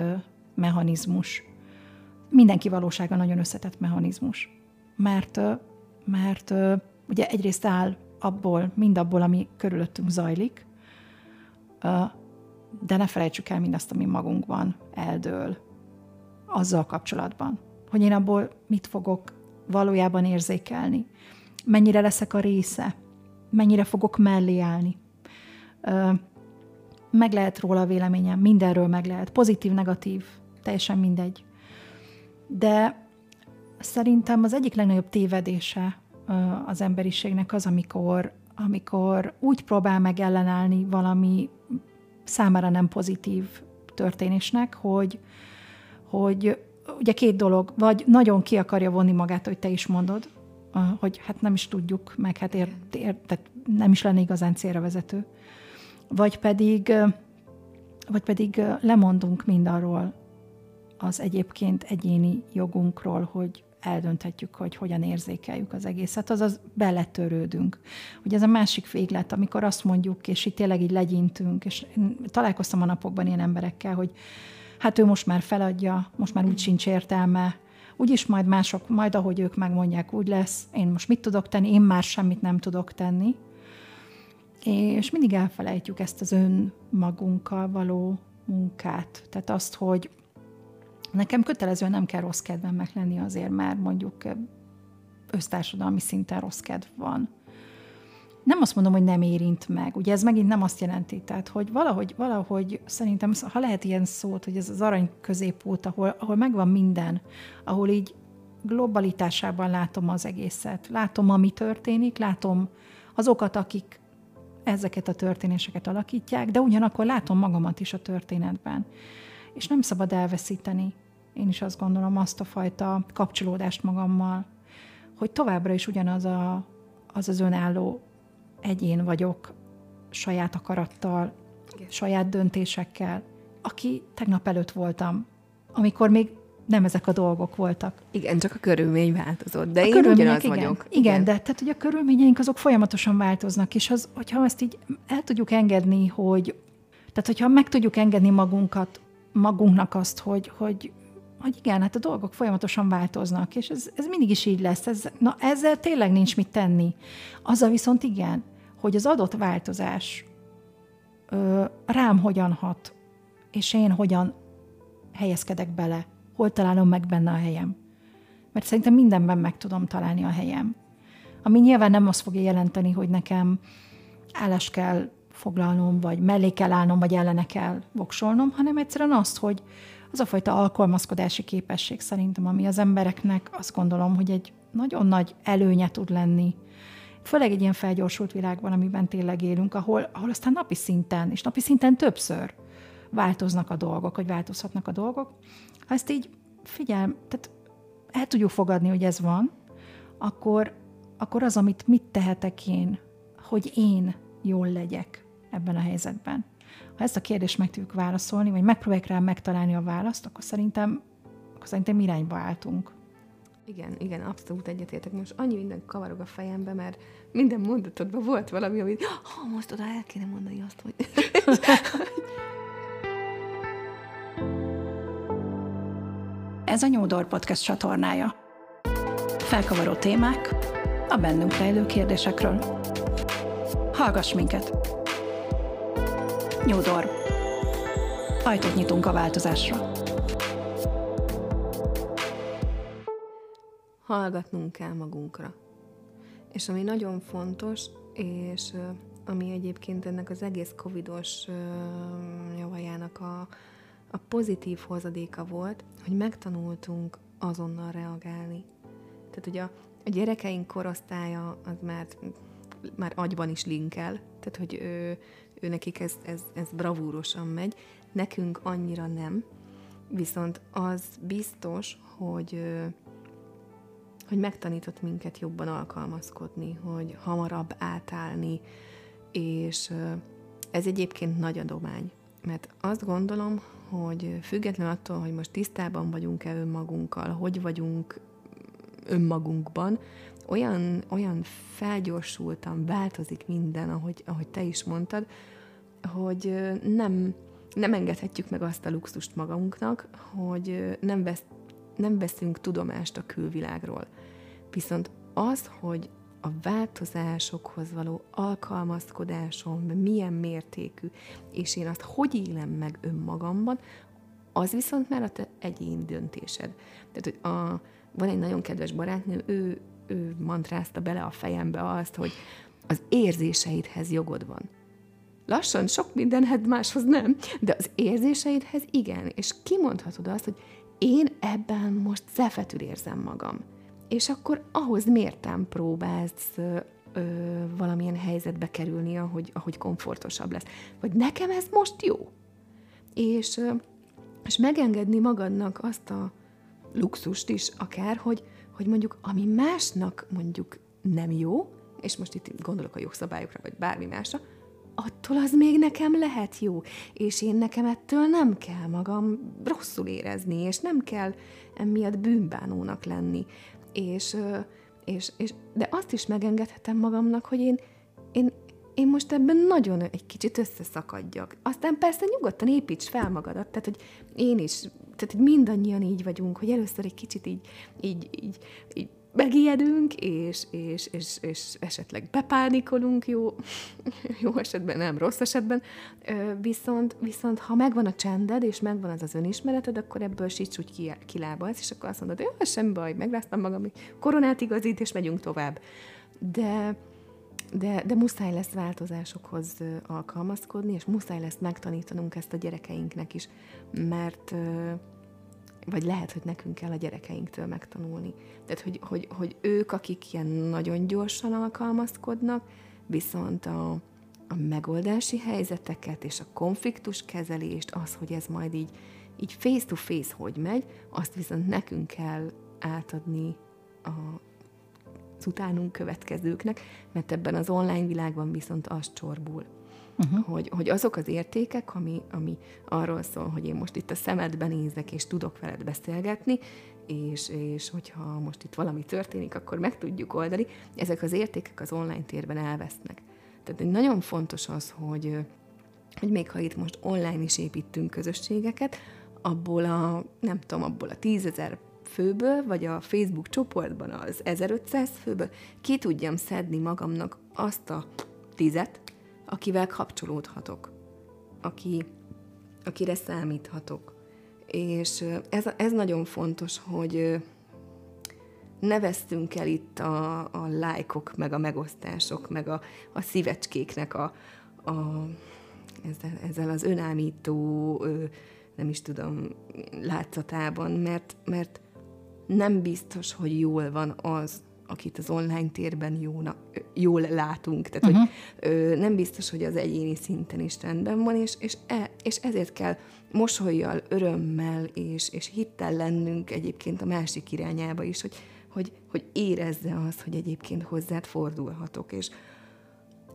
mechanizmus. Mindenki valósága nagyon összetett mechanizmus. Mert, mert ugye egyrészt áll abból, mindabból, ami körülöttünk zajlik, de ne felejtsük el mindazt, ami magunkban eldől. Azzal kapcsolatban, hogy én abból mit fogok valójában érzékelni, mennyire leszek a része, mennyire fogok mellé állni. Meg lehet róla a véleményem, mindenről meg lehet, pozitív, negatív, teljesen mindegy. De szerintem az egyik legnagyobb tévedése az emberiségnek az, amikor, amikor úgy próbál meg ellenállni valami számára nem pozitív történésnek, hogy, hogy ugye két dolog, vagy nagyon ki akarja vonni magát, hogy te is mondod, hogy hát nem is tudjuk, meg hát ér, ér, tehát nem is lenne igazán célra vezető. Vagy pedig, vagy pedig lemondunk mindarról az egyébként egyéni jogunkról, hogy eldönthetjük, hogy hogyan érzékeljük az egészet, azaz beletörődünk. Ugye ez a másik véglet, amikor azt mondjuk, és itt tényleg így legyintünk, és találkoztam a napokban ilyen emberekkel, hogy hát ő most már feladja, most már úgy sincs értelme, úgyis majd mások, majd ahogy ők megmondják, úgy lesz, én most mit tudok tenni, én már semmit nem tudok tenni. És mindig elfelejtjük ezt az önmagunkkal való munkát. Tehát azt, hogy nekem kötelezően nem kell rossz kedvemnek lenni azért, mert mondjuk össztársadalmi szinten rossz kedv van nem azt mondom, hogy nem érint meg. Ugye ez megint nem azt jelenti, tehát hogy valahogy, valahogy szerintem, ha lehet ilyen szót, hogy ez az arany középút, ahol, ahol megvan minden, ahol így globalitásában látom az egészet. Látom, ami történik, látom azokat, akik ezeket a történéseket alakítják, de ugyanakkor látom magamat is a történetben. És nem szabad elveszíteni, én is azt gondolom, azt a fajta kapcsolódást magammal, hogy továbbra is ugyanaz a, az az önálló egyén vagyok, saját akarattal, Igen. saját döntésekkel, aki tegnap előtt voltam, amikor még nem ezek a dolgok voltak. Igen, csak a körülmény változott, de a én ugyanaz igen, vagyok. Igen, igen, de tehát, hogy a körülményeink azok folyamatosan változnak, és az, hogyha ezt így el tudjuk engedni, hogy tehát, hogyha meg tudjuk engedni magunkat, magunknak azt, hogy, hogy, hogy igen, hát a dolgok folyamatosan változnak, és ez, ez mindig is így lesz. Ez, na, ezzel tényleg nincs mit tenni. Azzal viszont igen, hogy az adott változás ö, rám hogyan hat, és én hogyan helyezkedek bele, hol találom meg benne a helyem. Mert szerintem mindenben meg tudom találni a helyem. Ami nyilván nem azt fogja jelenteni, hogy nekem állás kell foglalnom, vagy mellé kell állnom, vagy ellene kell voksolnom, hanem egyszerűen azt, hogy az a fajta alkalmazkodási képesség szerintem, ami az embereknek azt gondolom, hogy egy nagyon nagy előnye tud lenni főleg egy ilyen felgyorsult világban, amiben tényleg élünk, ahol, ahol aztán napi szinten, és napi szinten többször változnak a dolgok, hogy változhatnak a dolgok. Ha ezt így figyel, tehát el tudjuk fogadni, hogy ez van, akkor, akkor az, amit mit tehetek én, hogy én jól legyek ebben a helyzetben. Ha ezt a kérdést meg tudjuk válaszolni, vagy megpróbáljuk rá megtalálni a választ, akkor szerintem, akkor szerintem irányba álltunk. Igen, igen, abszolút egyetértek. Most annyi minden kavarog a fejembe, mert minden mondatodban volt valami, amit ha most oda el kéne mondani azt, hogy... Ez a Nyúdor Podcast csatornája. Felkavaró témák a bennünk rejlő kérdésekről. Hallgass minket! Nyúdor. Ajtót nyitunk a változásra. hallgatnunk kell magunkra. És ami nagyon fontos, és ami egyébként ennek az egész covidos javajának a, a pozitív hozadéka volt, hogy megtanultunk azonnal reagálni. Tehát, hogy a, a gyerekeink korosztálya az már, már agyban is linkel, tehát, hogy ő, ő nekik ez, ez, ez bravúrosan megy, nekünk annyira nem, viszont az biztos, hogy hogy megtanított minket jobban alkalmazkodni, hogy hamarabb átállni, és ez egyébként nagy adomány. Mert azt gondolom, hogy független attól, hogy most tisztában vagyunk-e önmagunkkal, hogy vagyunk önmagunkban, olyan, olyan felgyorsultan változik minden, ahogy, ahogy te is mondtad, hogy nem, nem engedhetjük meg azt a luxust magunknak, hogy nem vesz, nem veszünk tudomást a külvilágról. Viszont az, hogy a változásokhoz való alkalmazkodásom milyen mértékű, és én azt hogy élem meg önmagamban, az viszont már a te egyéni döntésed. Tehát, hogy a, van egy nagyon kedves barátnő, ő, ő mantrázta bele a fejembe azt, hogy az érzéseidhez jogod van. Lassan sok mindenhez máshoz nem, de az érzéseidhez igen, és kimondhatod azt, hogy én ebben most zefetül érzem magam. És akkor ahhoz mértem próbálsz ö, ö, valamilyen helyzetbe kerülni, ahogy, ahogy komfortosabb lesz. Vagy nekem ez most jó. És, ö, és megengedni magadnak azt a luxust is akár, hogy, hogy mondjuk ami másnak mondjuk nem jó, és most itt gondolok a jogszabályokra, vagy bármi másra, attól az még nekem lehet jó, és én nekem ettől nem kell magam rosszul érezni, és nem kell emiatt bűnbánónak lenni. És, és, és, de azt is megengedhetem magamnak, hogy én, én, én most ebben nagyon egy kicsit összeszakadjak. Aztán persze nyugodtan építs fel magadat, tehát hogy én is, tehát mindannyian így vagyunk, hogy először egy kicsit így, így, így, így megijedünk, és, és, és, és esetleg bepánikolunk, jó, jó esetben, nem rossz esetben, viszont, viszont ha megvan a csended, és megvan az az önismereted, akkor ebből síts úgy kilábalsz, és akkor azt mondod, hogy sem baj, megráztam magam, koronát igazít, és megyünk tovább. De, de, de muszáj lesz változásokhoz alkalmazkodni, és muszáj lesz megtanítanunk ezt a gyerekeinknek is, mert vagy lehet, hogy nekünk kell a gyerekeinktől megtanulni. Tehát, hogy, hogy, hogy ők, akik ilyen nagyon gyorsan alkalmazkodnak, viszont a, a megoldási helyzeteket és a konfliktus kezelést, az, hogy ez majd így, így face-to-face hogy megy, azt viszont nekünk kell átadni a, az utánunk következőknek, mert ebben az online világban viszont az csorbul uh-huh. hogy, hogy azok az értékek, ami, ami arról szól, hogy én most itt a szemedben nézek, és tudok veled beszélgetni, és, és hogyha most itt valami történik, akkor meg tudjuk oldani, ezek az értékek az online térben elvesznek. Tehát nagyon fontos az, hogy, hogy még ha itt most online is építünk közösségeket, abból a, nem tudom, abból a tízezer főből, vagy a Facebook csoportban az 1500 főből ki tudjam szedni magamnak azt a tizet, akivel kapcsolódhatok, aki, akire számíthatok. És ez, ez nagyon fontos, hogy ne vesztünk el itt a, a lájkok, meg a megosztások, meg a, a szívecskéknek a, a ezzel, ezzel az önállító, nem is tudom, látszatában, mert, mert nem biztos, hogy jól van az, akit az online térben jóna, jól látunk. Tehát, uh-huh. hogy ö, nem biztos, hogy az egyéni szinten is rendben van, és, és, e, és ezért kell mosolyjal, örömmel és, és hittel lennünk egyébként a másik irányába is, hogy, hogy, hogy érezze az, hogy egyébként hozzád fordulhatok, és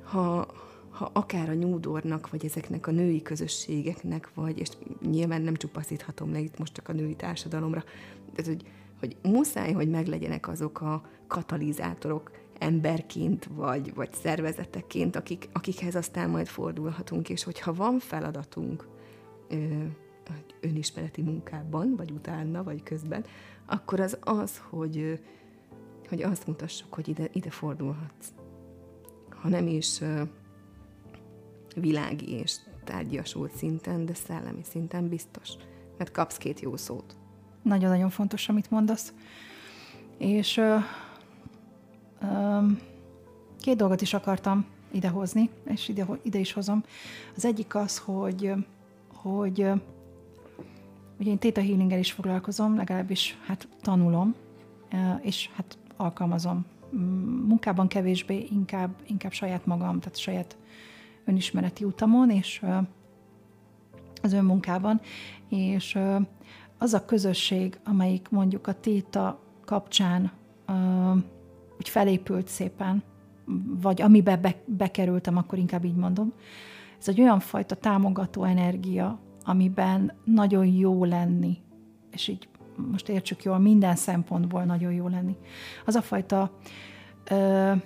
ha, ha akár a nyúdornak, vagy ezeknek a női közösségeknek, vagy, és nyilván nem csupaszíthatom le itt most csak a női társadalomra, tehát, hogy hogy muszáj, hogy meglegyenek azok a katalizátorok emberként, vagy, vagy szervezeteként, akik, akikhez aztán majd fordulhatunk, és hogyha van feladatunk ö, önismereti munkában, vagy utána, vagy közben, akkor az az, hogy, hogy azt mutassuk, hogy ide, ide fordulhatsz. Ha nem is világi és tárgyasult szinten, de szellemi szinten biztos. Mert kapsz két jó szót. Nagyon-nagyon fontos, amit mondasz. És ö, ö, két dolgot is akartam idehozni, és ide, ide is hozom. Az egyik az, hogy, hogy ugye én Theta healing is foglalkozom, legalábbis hát tanulom, és hát alkalmazom. Munkában kevésbé, inkább, inkább saját magam, tehát saját önismereti utamon, és az önmunkában, és az a közösség, amelyik mondjuk a téta kapcsán uh, úgy felépült szépen, vagy amiben be, bekerültem, akkor inkább így mondom, ez egy olyan fajta támogató energia, amiben nagyon jó lenni, és így most értsük jól, minden szempontból nagyon jó lenni. Az a fajta uh,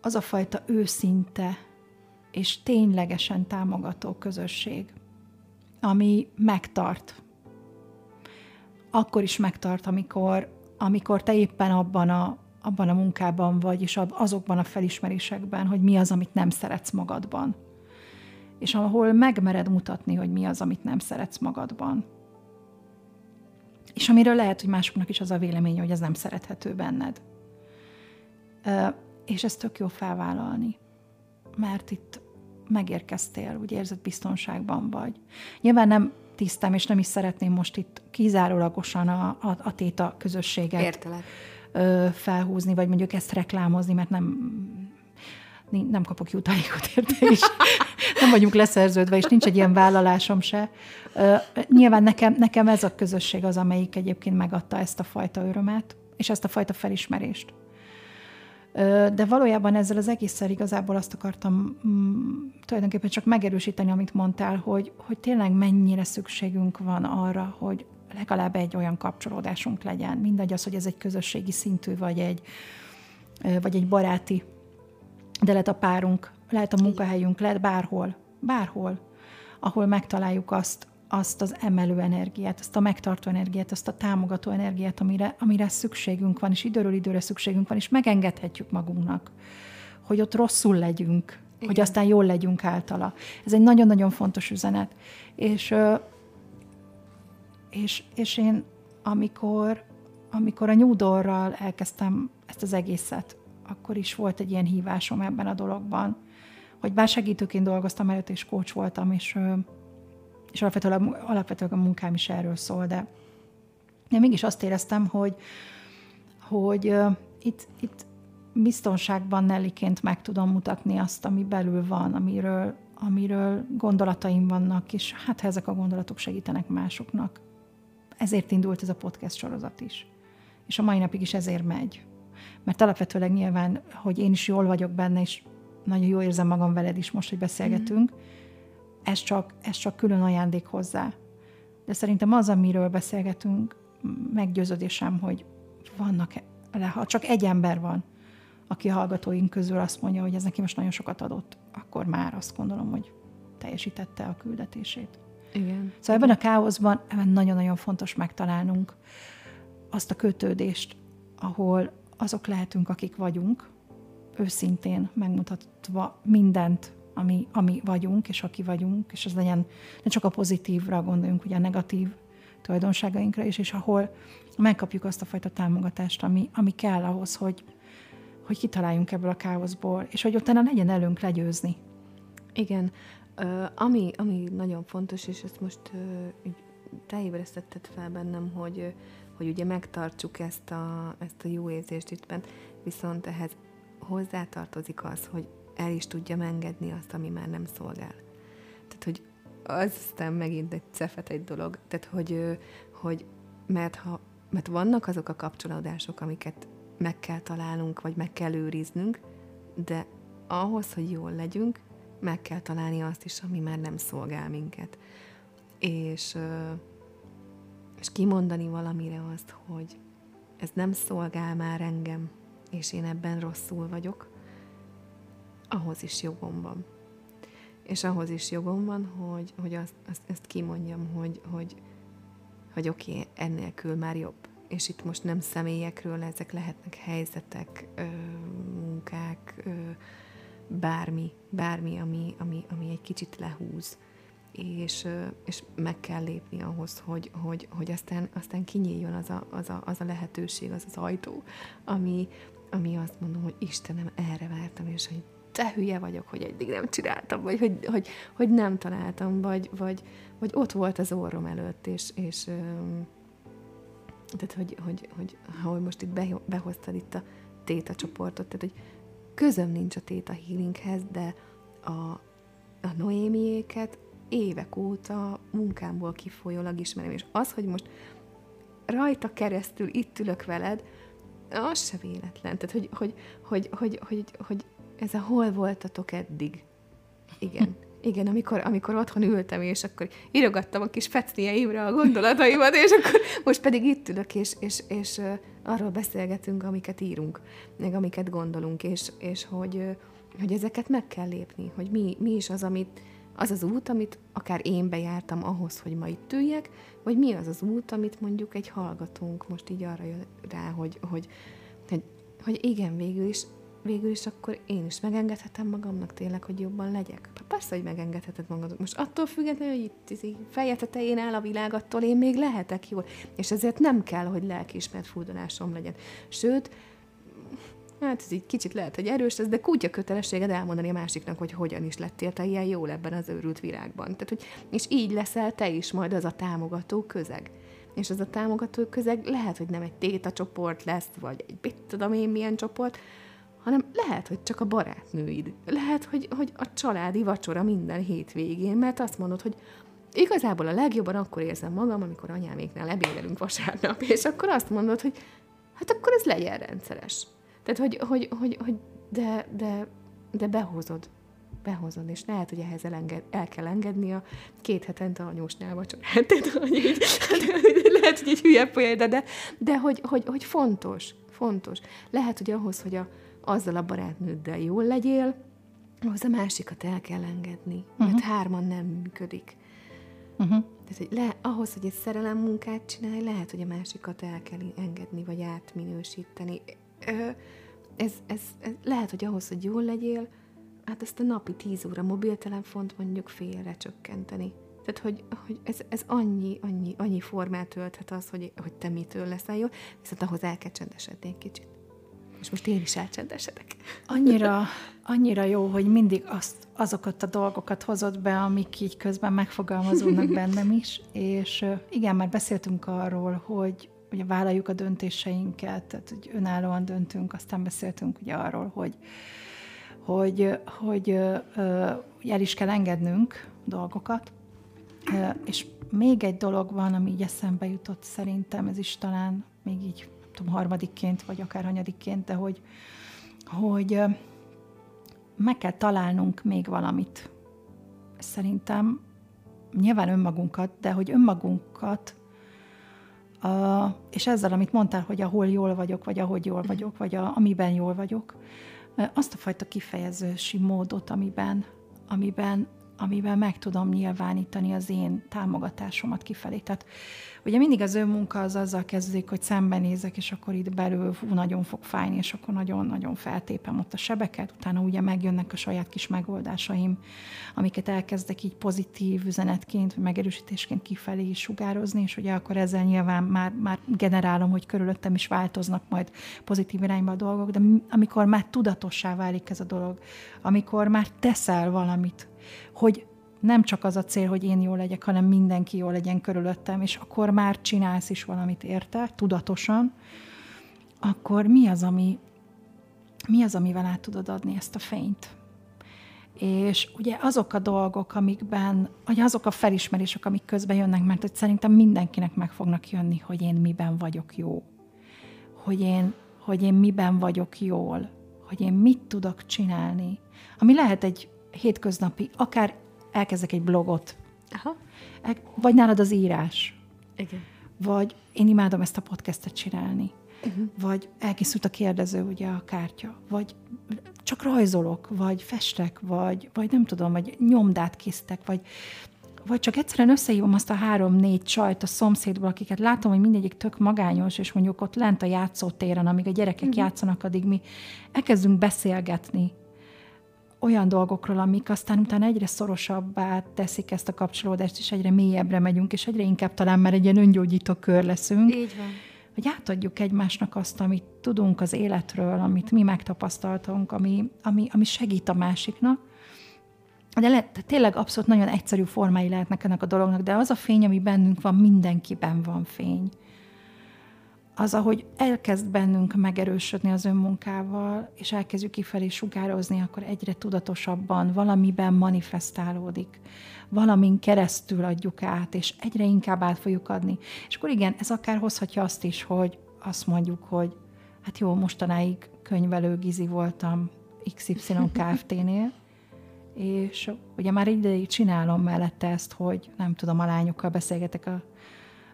az a fajta őszinte és ténylegesen támogató közösség, ami megtart akkor is megtart, amikor, amikor te éppen abban a, abban a munkában vagy, és azokban a felismerésekben, hogy mi az, amit nem szeretsz magadban. És ahol megmered mutatni, hogy mi az, amit nem szeretsz magadban. És amiről lehet, hogy másoknak is az a véleménye, hogy ez nem szerethető benned. És ezt tök jó felvállalni. Mert itt megérkeztél, úgy érzed biztonságban vagy. Nyilván nem tisztám, és nem is szeretném most itt kizárólagosan a, a, a téta közösséget Értelek. Felhúzni, vagy mondjuk ezt reklámozni, mert nem nem kapok jutalékot érte is. nem vagyunk leszerződve, és nincs egy ilyen vállalásom se. Nyilván nekem, nekem ez a közösség az, amelyik egyébként megadta ezt a fajta örömet, és ezt a fajta felismerést. De valójában ezzel az egésszel igazából azt akartam mm, tulajdonképpen csak megerősíteni, amit mondtál, hogy, hogy tényleg mennyire szükségünk van arra, hogy legalább egy olyan kapcsolódásunk legyen. Mindegy az, hogy ez egy közösségi szintű, vagy egy, vagy egy baráti, de lehet a párunk, lehet a munkahelyünk, lehet bárhol, bárhol, ahol megtaláljuk azt, azt az emelő energiát, azt a megtartó energiát, azt a támogató energiát, amire, amire szükségünk van, és időről időre szükségünk van, és megengedhetjük magunknak, hogy ott rosszul legyünk, Igen. hogy aztán jól legyünk általa. Ez egy nagyon-nagyon fontos üzenet. És, és, és én amikor, amikor a nyúdorral elkezdtem ezt az egészet, akkor is volt egy ilyen hívásom ebben a dologban, hogy bár segítőként dolgoztam előtt, és coach voltam, és és alapvetően, alapvetően a munkám is erről szól, de én mégis azt éreztem, hogy, hogy uh, itt, itt biztonságban Nelliként meg tudom mutatni azt, ami belül van, amiről, amiről gondolataim vannak, és hát ha ezek a gondolatok segítenek másoknak. Ezért indult ez a podcast sorozat is. És a mai napig is ezért megy. Mert alapvetőleg nyilván, hogy én is jól vagyok benne, és nagyon jól érzem magam veled is most, hogy beszélgetünk, mm ez csak, ez csak külön ajándék hozzá. De szerintem az, amiről beszélgetünk, meggyőződésem, hogy vannak, ha csak egy ember van, aki a hallgatóink közül azt mondja, hogy ez neki most nagyon sokat adott, akkor már azt gondolom, hogy teljesítette a küldetését. Igen. Szóval ebben a káoszban ebben nagyon-nagyon fontos megtalálnunk azt a kötődést, ahol azok lehetünk, akik vagyunk, őszintén megmutatva mindent, ami, ami vagyunk, és aki vagyunk, és ez legyen ne csak a pozitívra gondoljunk, ugye a negatív tulajdonságainkra is, és ahol megkapjuk azt a fajta támogatást, ami, ami kell ahhoz, hogy, hogy kitaláljunk ebből a káoszból, és hogy utána legyen előnk legyőzni. Igen. Uh, ami, ami nagyon fontos, és ezt most uh, te ébresztetted fel bennem, hogy, hogy ugye megtartsuk ezt a, ezt a jó érzést itt bent, viszont ehhez hozzátartozik az, hogy el is tudja engedni azt, ami már nem szolgál. Tehát, hogy aztán megint egy cefet egy dolog. Tehát, hogy, hogy mert, ha, mert vannak azok a kapcsolódások, amiket meg kell találnunk, vagy meg kell őriznünk, de ahhoz, hogy jól legyünk, meg kell találni azt is, ami már nem szolgál minket. És, és kimondani valamire azt, hogy ez nem szolgál már engem, és én ebben rosszul vagyok, ahhoz is jogom van. És ahhoz is jogom van, hogy, hogy azt, azt, ezt kimondjam, hogy, hogy, hogy oké, okay, ennélkül már jobb. És itt most nem személyekről, ezek lehetnek helyzetek, ö, munkák, ö, bármi, bármi, ami, ami, ami egy kicsit lehúz. És, és meg kell lépni ahhoz, hogy, hogy, hogy aztán, aztán kinyíljon az a, az, a, az a lehetőség, az az ajtó, ami, ami azt mondom, hogy Istenem, erre vártam, és hogy te hülye vagyok, hogy eddig nem csináltam, vagy hogy, hogy, hogy nem találtam, vagy, vagy, vagy ott volt az orrom előtt, és, és tehát, hogy, hogy, hogy ha most itt behoztad itt a téta csoportot, tehát, hogy közöm nincs a téta healinghez, de a, a Noémiéket évek óta munkámból kifolyólag ismerem, és az, hogy most rajta keresztül itt ülök veled, az se véletlen. Tehát, hogy, hogy, hogy, hogy, hogy, hogy ez a hol voltatok eddig? Igen. Igen, amikor, amikor otthon ültem, és akkor írogattam a kis fecnieimre a gondolataimat, és akkor most pedig itt ülök, és, és, és arról beszélgetünk, amiket írunk, meg amiket gondolunk, és, és hogy, hogy ezeket meg kell lépni, hogy mi, mi is az, amit, az az út, amit akár én bejártam ahhoz, hogy ma itt üljek, vagy mi az az út, amit mondjuk egy hallgatónk most így arra jön rá, hogy, hogy, hogy, hogy igen, végül is végül is akkor én is megengedhetem magamnak tényleg, hogy jobban legyek. Persze, hogy megengedheted magadnak. Most attól függetlenül, hogy itt feje tetején áll a világ, én még lehetek jól. És ezért nem kell, hogy lelkiismert furdalásom legyen. Sőt, hát ez így kicsit lehet, hogy erős ez, de kutya kötelességed elmondani a másiknak, hogy hogyan is lettél te ilyen jól ebben az őrült világban. Tehát, hogy, és így leszel te is majd az a támogató közeg. És az a támogató közeg lehet, hogy nem egy téta csoport lesz, vagy egy mit tudom én milyen csoport, hanem lehet, hogy csak a barátnőid. Lehet, hogy, hogy a családi vacsora minden hétvégén, mert azt mondod, hogy igazából a legjobban akkor érzem magam, amikor anyáméknál ebédelünk vasárnap, és akkor azt mondod, hogy hát akkor ez legyen rendszeres. Tehát, hogy, hogy, hogy, hogy de, de, de behozod behozod, és lehet, hogy ehhez elenged, el kell engedni a két hetente anyósnál vacsorát. Tehát, hogy így, lehet, hogy egy hülye példa, de, de hogy, hogy, hogy fontos, fontos. Lehet, hogy ahhoz, hogy a, azzal a barátnőddel jól legyél, ahhoz a másikat el kell engedni, uh-huh. mert hárman nem működik. Uh-huh. Tehát, hogy le, ahhoz, hogy egy szerelem munkát csinálj, lehet, hogy a másikat el kell engedni, vagy átminősíteni. Ez, ez, ez lehet, hogy ahhoz, hogy jól legyél, hát ezt a napi tíz óra mobiltelefont mondjuk félre csökkenteni. Tehát, hogy, hogy ez, ez annyi, annyi, annyi formát ölthet az, hogy, hogy te mitől leszel jó, viszont ahhoz el kell csendesedni egy kicsit. És most én is elcsendesedek. Annyira, annyira jó, hogy mindig azt, azokat a dolgokat hozott be, amik így közben megfogalmazódnak bennem is, és igen, már beszéltünk arról, hogy ugye vállaljuk a döntéseinket, tehát hogy önállóan döntünk, aztán beszéltünk ugye arról, hogy hogy, hogy el is kell engednünk dolgokat. És még egy dolog van, ami így eszembe jutott szerintem, ez is talán még így tudom, harmadikként, vagy akár hanyadikként, de hogy, hogy meg kell találnunk még valamit. Szerintem nyilván önmagunkat, de hogy önmagunkat, a, és ezzel, amit mondtál, hogy ahol jól vagyok, vagy ahogy jól vagyok, vagy a, amiben jól vagyok, azt a fajta kifejezési módot, amiben, amiben, amiben meg tudom nyilvánítani az én támogatásomat kifelé. Tehát Ugye mindig az önmunka az azzal kezdődik, hogy szembenézek, és akkor itt belül fú, nagyon fog fájni, és akkor nagyon-nagyon feltépem ott a sebeket, utána ugye megjönnek a saját kis megoldásaim, amiket elkezdek így pozitív üzenetként, vagy megerősítésként kifelé is sugározni, és ugye akkor ezzel nyilván már, már generálom, hogy körülöttem is változnak majd pozitív irányba a dolgok, de amikor már tudatossá válik ez a dolog, amikor már teszel valamit, hogy nem csak az a cél, hogy én jó legyek, hanem mindenki jó legyen körülöttem, és akkor már csinálsz is valamit érte, tudatosan, akkor mi az, ami, mi az, amivel át tudod adni ezt a fényt? És ugye azok a dolgok, amikben, vagy azok a felismerések, amik közben jönnek, mert hogy szerintem mindenkinek meg fognak jönni, hogy én miben vagyok jó. Hogy én, hogy én miben vagyok jól. Hogy én mit tudok csinálni. Ami lehet egy hétköznapi, akár elkezdek egy blogot. Aha. Vagy nálad az írás. Igen. Vagy én imádom ezt a podcastet csinálni. Uh-huh. Vagy elkészült a kérdező, ugye a kártya. Vagy csak rajzolok, vagy festek, vagy, vagy nem tudom, vagy nyomdát készítek, vagy, vagy csak egyszerűen összehívom azt a három-négy csajt a szomszédból, akiket látom, hogy mindegyik tök magányos, és mondjuk ott lent a játszótéren, amíg a gyerekek uh-huh. játszanak, addig mi elkezdünk beszélgetni olyan dolgokról, amik aztán utána egyre szorosabbá teszik ezt a kapcsolódást, és egyre mélyebbre megyünk, és egyre inkább talán már egy ilyen öngyógyító kör leszünk. Így van. Hogy átadjuk egymásnak azt, amit tudunk az életről, amit mi megtapasztaltunk, ami, ami, ami segít a másiknak. De le, tényleg abszolút nagyon egyszerű formái lehetnek ennek a dolognak, de az a fény, ami bennünk van, mindenkiben van fény az, ahogy elkezd bennünk megerősödni az önmunkával, és elkezdjük kifelé sugározni, akkor egyre tudatosabban valamiben manifestálódik. Valamin keresztül adjuk át, és egyre inkább át fogjuk adni. És akkor igen, ez akár hozhatja azt is, hogy azt mondjuk, hogy hát jó, mostanáig könyvelő gizi voltam XY Kft-nél, és ugye már ideig csinálom mellette ezt, hogy nem tudom, a lányokkal beszélgetek a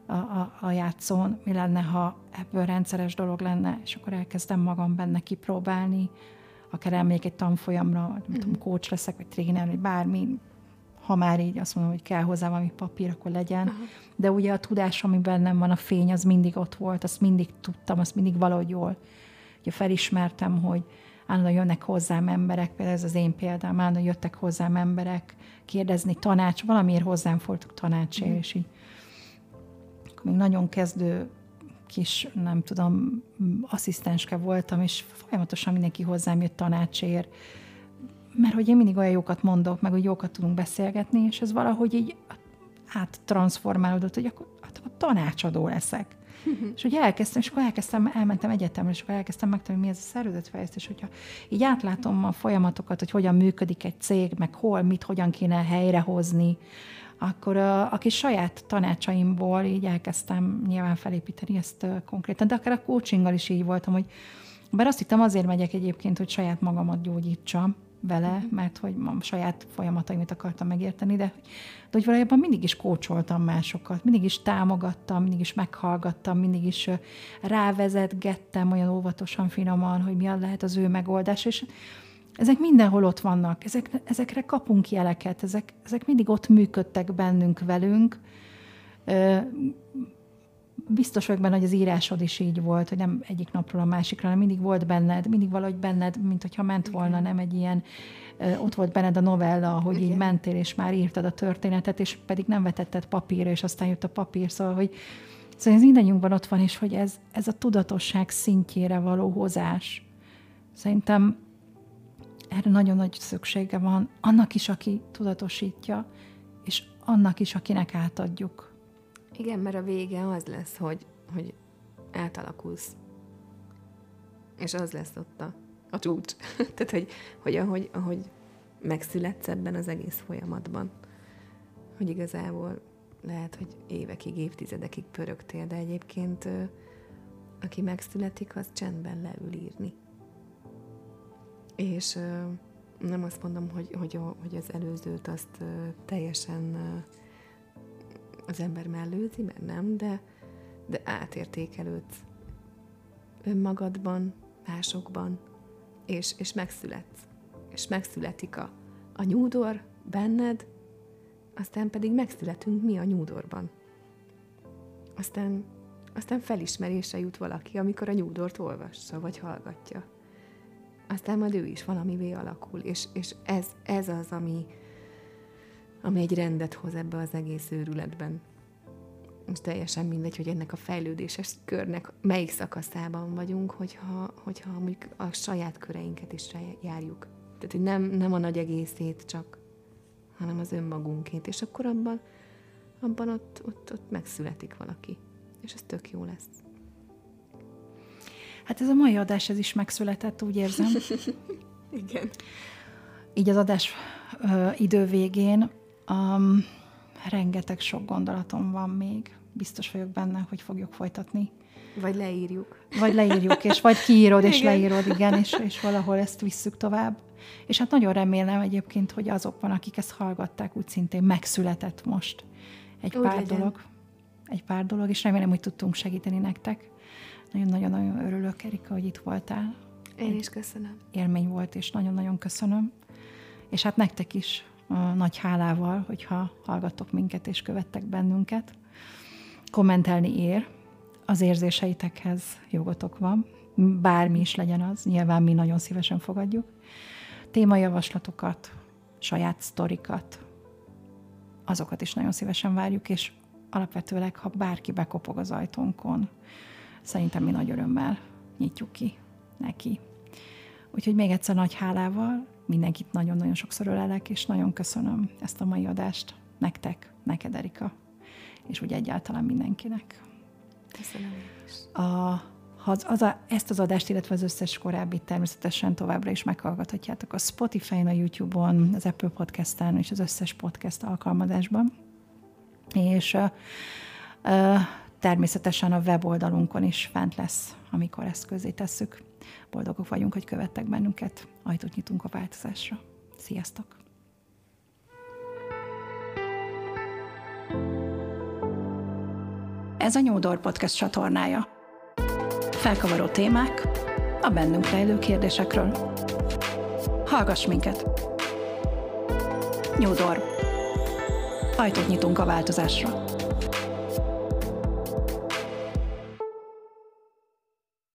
a, a, a játszón, mi lenne, ha ebből rendszeres dolog lenne, és akkor elkezdem magam benne kipróbálni, akár elmegyek egy tanfolyamra, vagy nem tudom, mhm. coach leszek, vagy tréner, vagy bármi, ha már így azt mondom, hogy kell hozzá valami papír, akkor legyen. Aha. De ugye a tudás, ami bennem van, a fény, az mindig ott volt, azt mindig tudtam, azt mindig valahogy jól. Ugye felismertem, hogy állandóan jönnek hozzám emberek, például ez az én példám, állandóan jöttek hozzám emberek kérdezni tanács, valamiért hozzám fordultak tanácsért, mm. és így még nagyon kezdő kis, nem tudom, asszisztenske voltam, és folyamatosan mindenki hozzám jött tanácsért, mert hogy én mindig olyan jókat mondok, meg hogy jókat tudunk beszélgetni, és ez valahogy így áttransformálódott, hogy akkor, hát, akkor tanácsadó leszek. és ugye elkezdtem, és akkor elkezdtem, elmentem egyetemre, és akkor elkezdtem megtanulni, mi ez a szervezetfejlesztés, hogyha így átlátom a folyamatokat, hogy hogyan működik egy cég, meg hol, mit, hogyan kéne helyrehozni, akkor a, a kis saját tanácsaimból így elkezdtem nyilván felépíteni ezt konkrétan, de akár a coachinggal is így voltam, hogy bár azt hittem azért megyek egyébként, hogy saját magamat gyógyítsam, vele, uh-huh. mert hogy a saját folyamataimat akartam megérteni, de, de hogy valójában mindig is kócsoltam másokat, mindig is támogattam, mindig is meghallgattam, mindig is rávezetgettem olyan óvatosan, finoman, hogy mi lehet az ő megoldás, és ezek mindenhol ott vannak, ezek, ezekre kapunk jeleket, ezek, ezek mindig ott működtek bennünk, velünk, biztos vagyok benne, hogy az írásod is így volt, hogy nem egyik napról a másikra, hanem mindig volt benned, mindig valahogy benned, mint hogyha ment volna, nem egy ilyen, ott volt benned a novella, hogy Igen. így mentél, és már írtad a történetet, és pedig nem vetetted papírra, és aztán jött a papír, szóval, hogy Szóval ez mindannyiunkban ott van, és hogy ez, ez a tudatosság szintjére való hozás. Szerintem erre nagyon nagy szüksége van, annak is, aki tudatosítja, és annak is, akinek átadjuk. Igen, mert a vége az lesz, hogy, hogy átalakulsz. És az lesz ott a, a csúcs. Tehát, hogy, hogy ahogy, ahogy megszületsz ebben az egész folyamatban, hogy igazából lehet, hogy évekig, évtizedekig pörögtél, de egyébként aki megszületik, az csendben leül írni. És nem azt mondom, hogy, hogy, hogy az előzőt azt teljesen az ember mellőzi, mert nem, de, de átértékelődsz önmagadban, másokban, és, és megszületsz. És megszületik a, a nyúdor benned, aztán pedig megszületünk mi a nyúdorban. Aztán, aztán felismerése jut valaki, amikor a nyúdort olvassa, vagy hallgatja. Aztán majd ő is valamivé alakul, és, és ez, ez az, ami, ami egy rendet hoz ebbe az egész őrületben. Most teljesen mindegy, hogy ennek a fejlődéses körnek melyik szakaszában vagyunk, hogyha, hogyha mondjuk a saját köreinket is járjuk. Tehát, hogy nem, nem a nagy egészét csak, hanem az önmagunkét. És akkor abban, abban ott, ott, ott megszületik valaki. És ez tök jó lesz. Hát ez a mai adás, ez is megszületett, úgy érzem. Igen. Így az adás ö, idő végén Um, rengeteg sok gondolatom van még. Biztos vagyok benne, hogy fogjuk folytatni. Vagy leírjuk. Vagy leírjuk, és vagy kiírod, és igen. leírod, igen, és, és valahol ezt visszük tovább. És hát nagyon remélem egyébként, hogy azokban, akik ezt hallgatták, úgy szintén megszületett most egy úgy pár legyen. dolog. Egy pár dolog, és remélem, hogy tudtunk segíteni nektek. Nagyon-nagyon-nagyon örülök, Erika, hogy itt voltál. Én is köszönöm. Élmény volt, és nagyon-nagyon köszönöm. És hát nektek is nagy hálával, hogyha hallgattok minket és követtek bennünket. Kommentelni ér, az érzéseitekhez jogotok van, bármi is legyen az, nyilván mi nagyon szívesen fogadjuk. Témajavaslatokat, saját sztorikat, azokat is nagyon szívesen várjuk, és alapvetőleg, ha bárki bekopog az ajtónkon, szerintem mi nagy örömmel nyitjuk ki neki. Úgyhogy még egyszer nagy hálával mindenkit nagyon-nagyon sokszor ölelek, és nagyon köszönöm ezt a mai adást nektek, neked Erika, és úgy egyáltalán mindenkinek. Köszönöm. A, ha az, az a, ezt az adást, illetve az összes korábbi természetesen továbbra is meghallgathatjátok a Spotify-n, a YouTube-on, az Apple Podcast-en és az összes podcast alkalmazásban. És uh, uh, természetesen a weboldalunkon is fent lesz, amikor ezt közé tesszük. Boldogok vagyunk, hogy követtek bennünket. Ajtót nyitunk a változásra. Sziasztok! Ez a Nyúdor Podcast csatornája. Felkavaró témák a bennünk rejlő kérdésekről. Hallgass minket! Nyúdor. Ajtót nyitunk a változásra.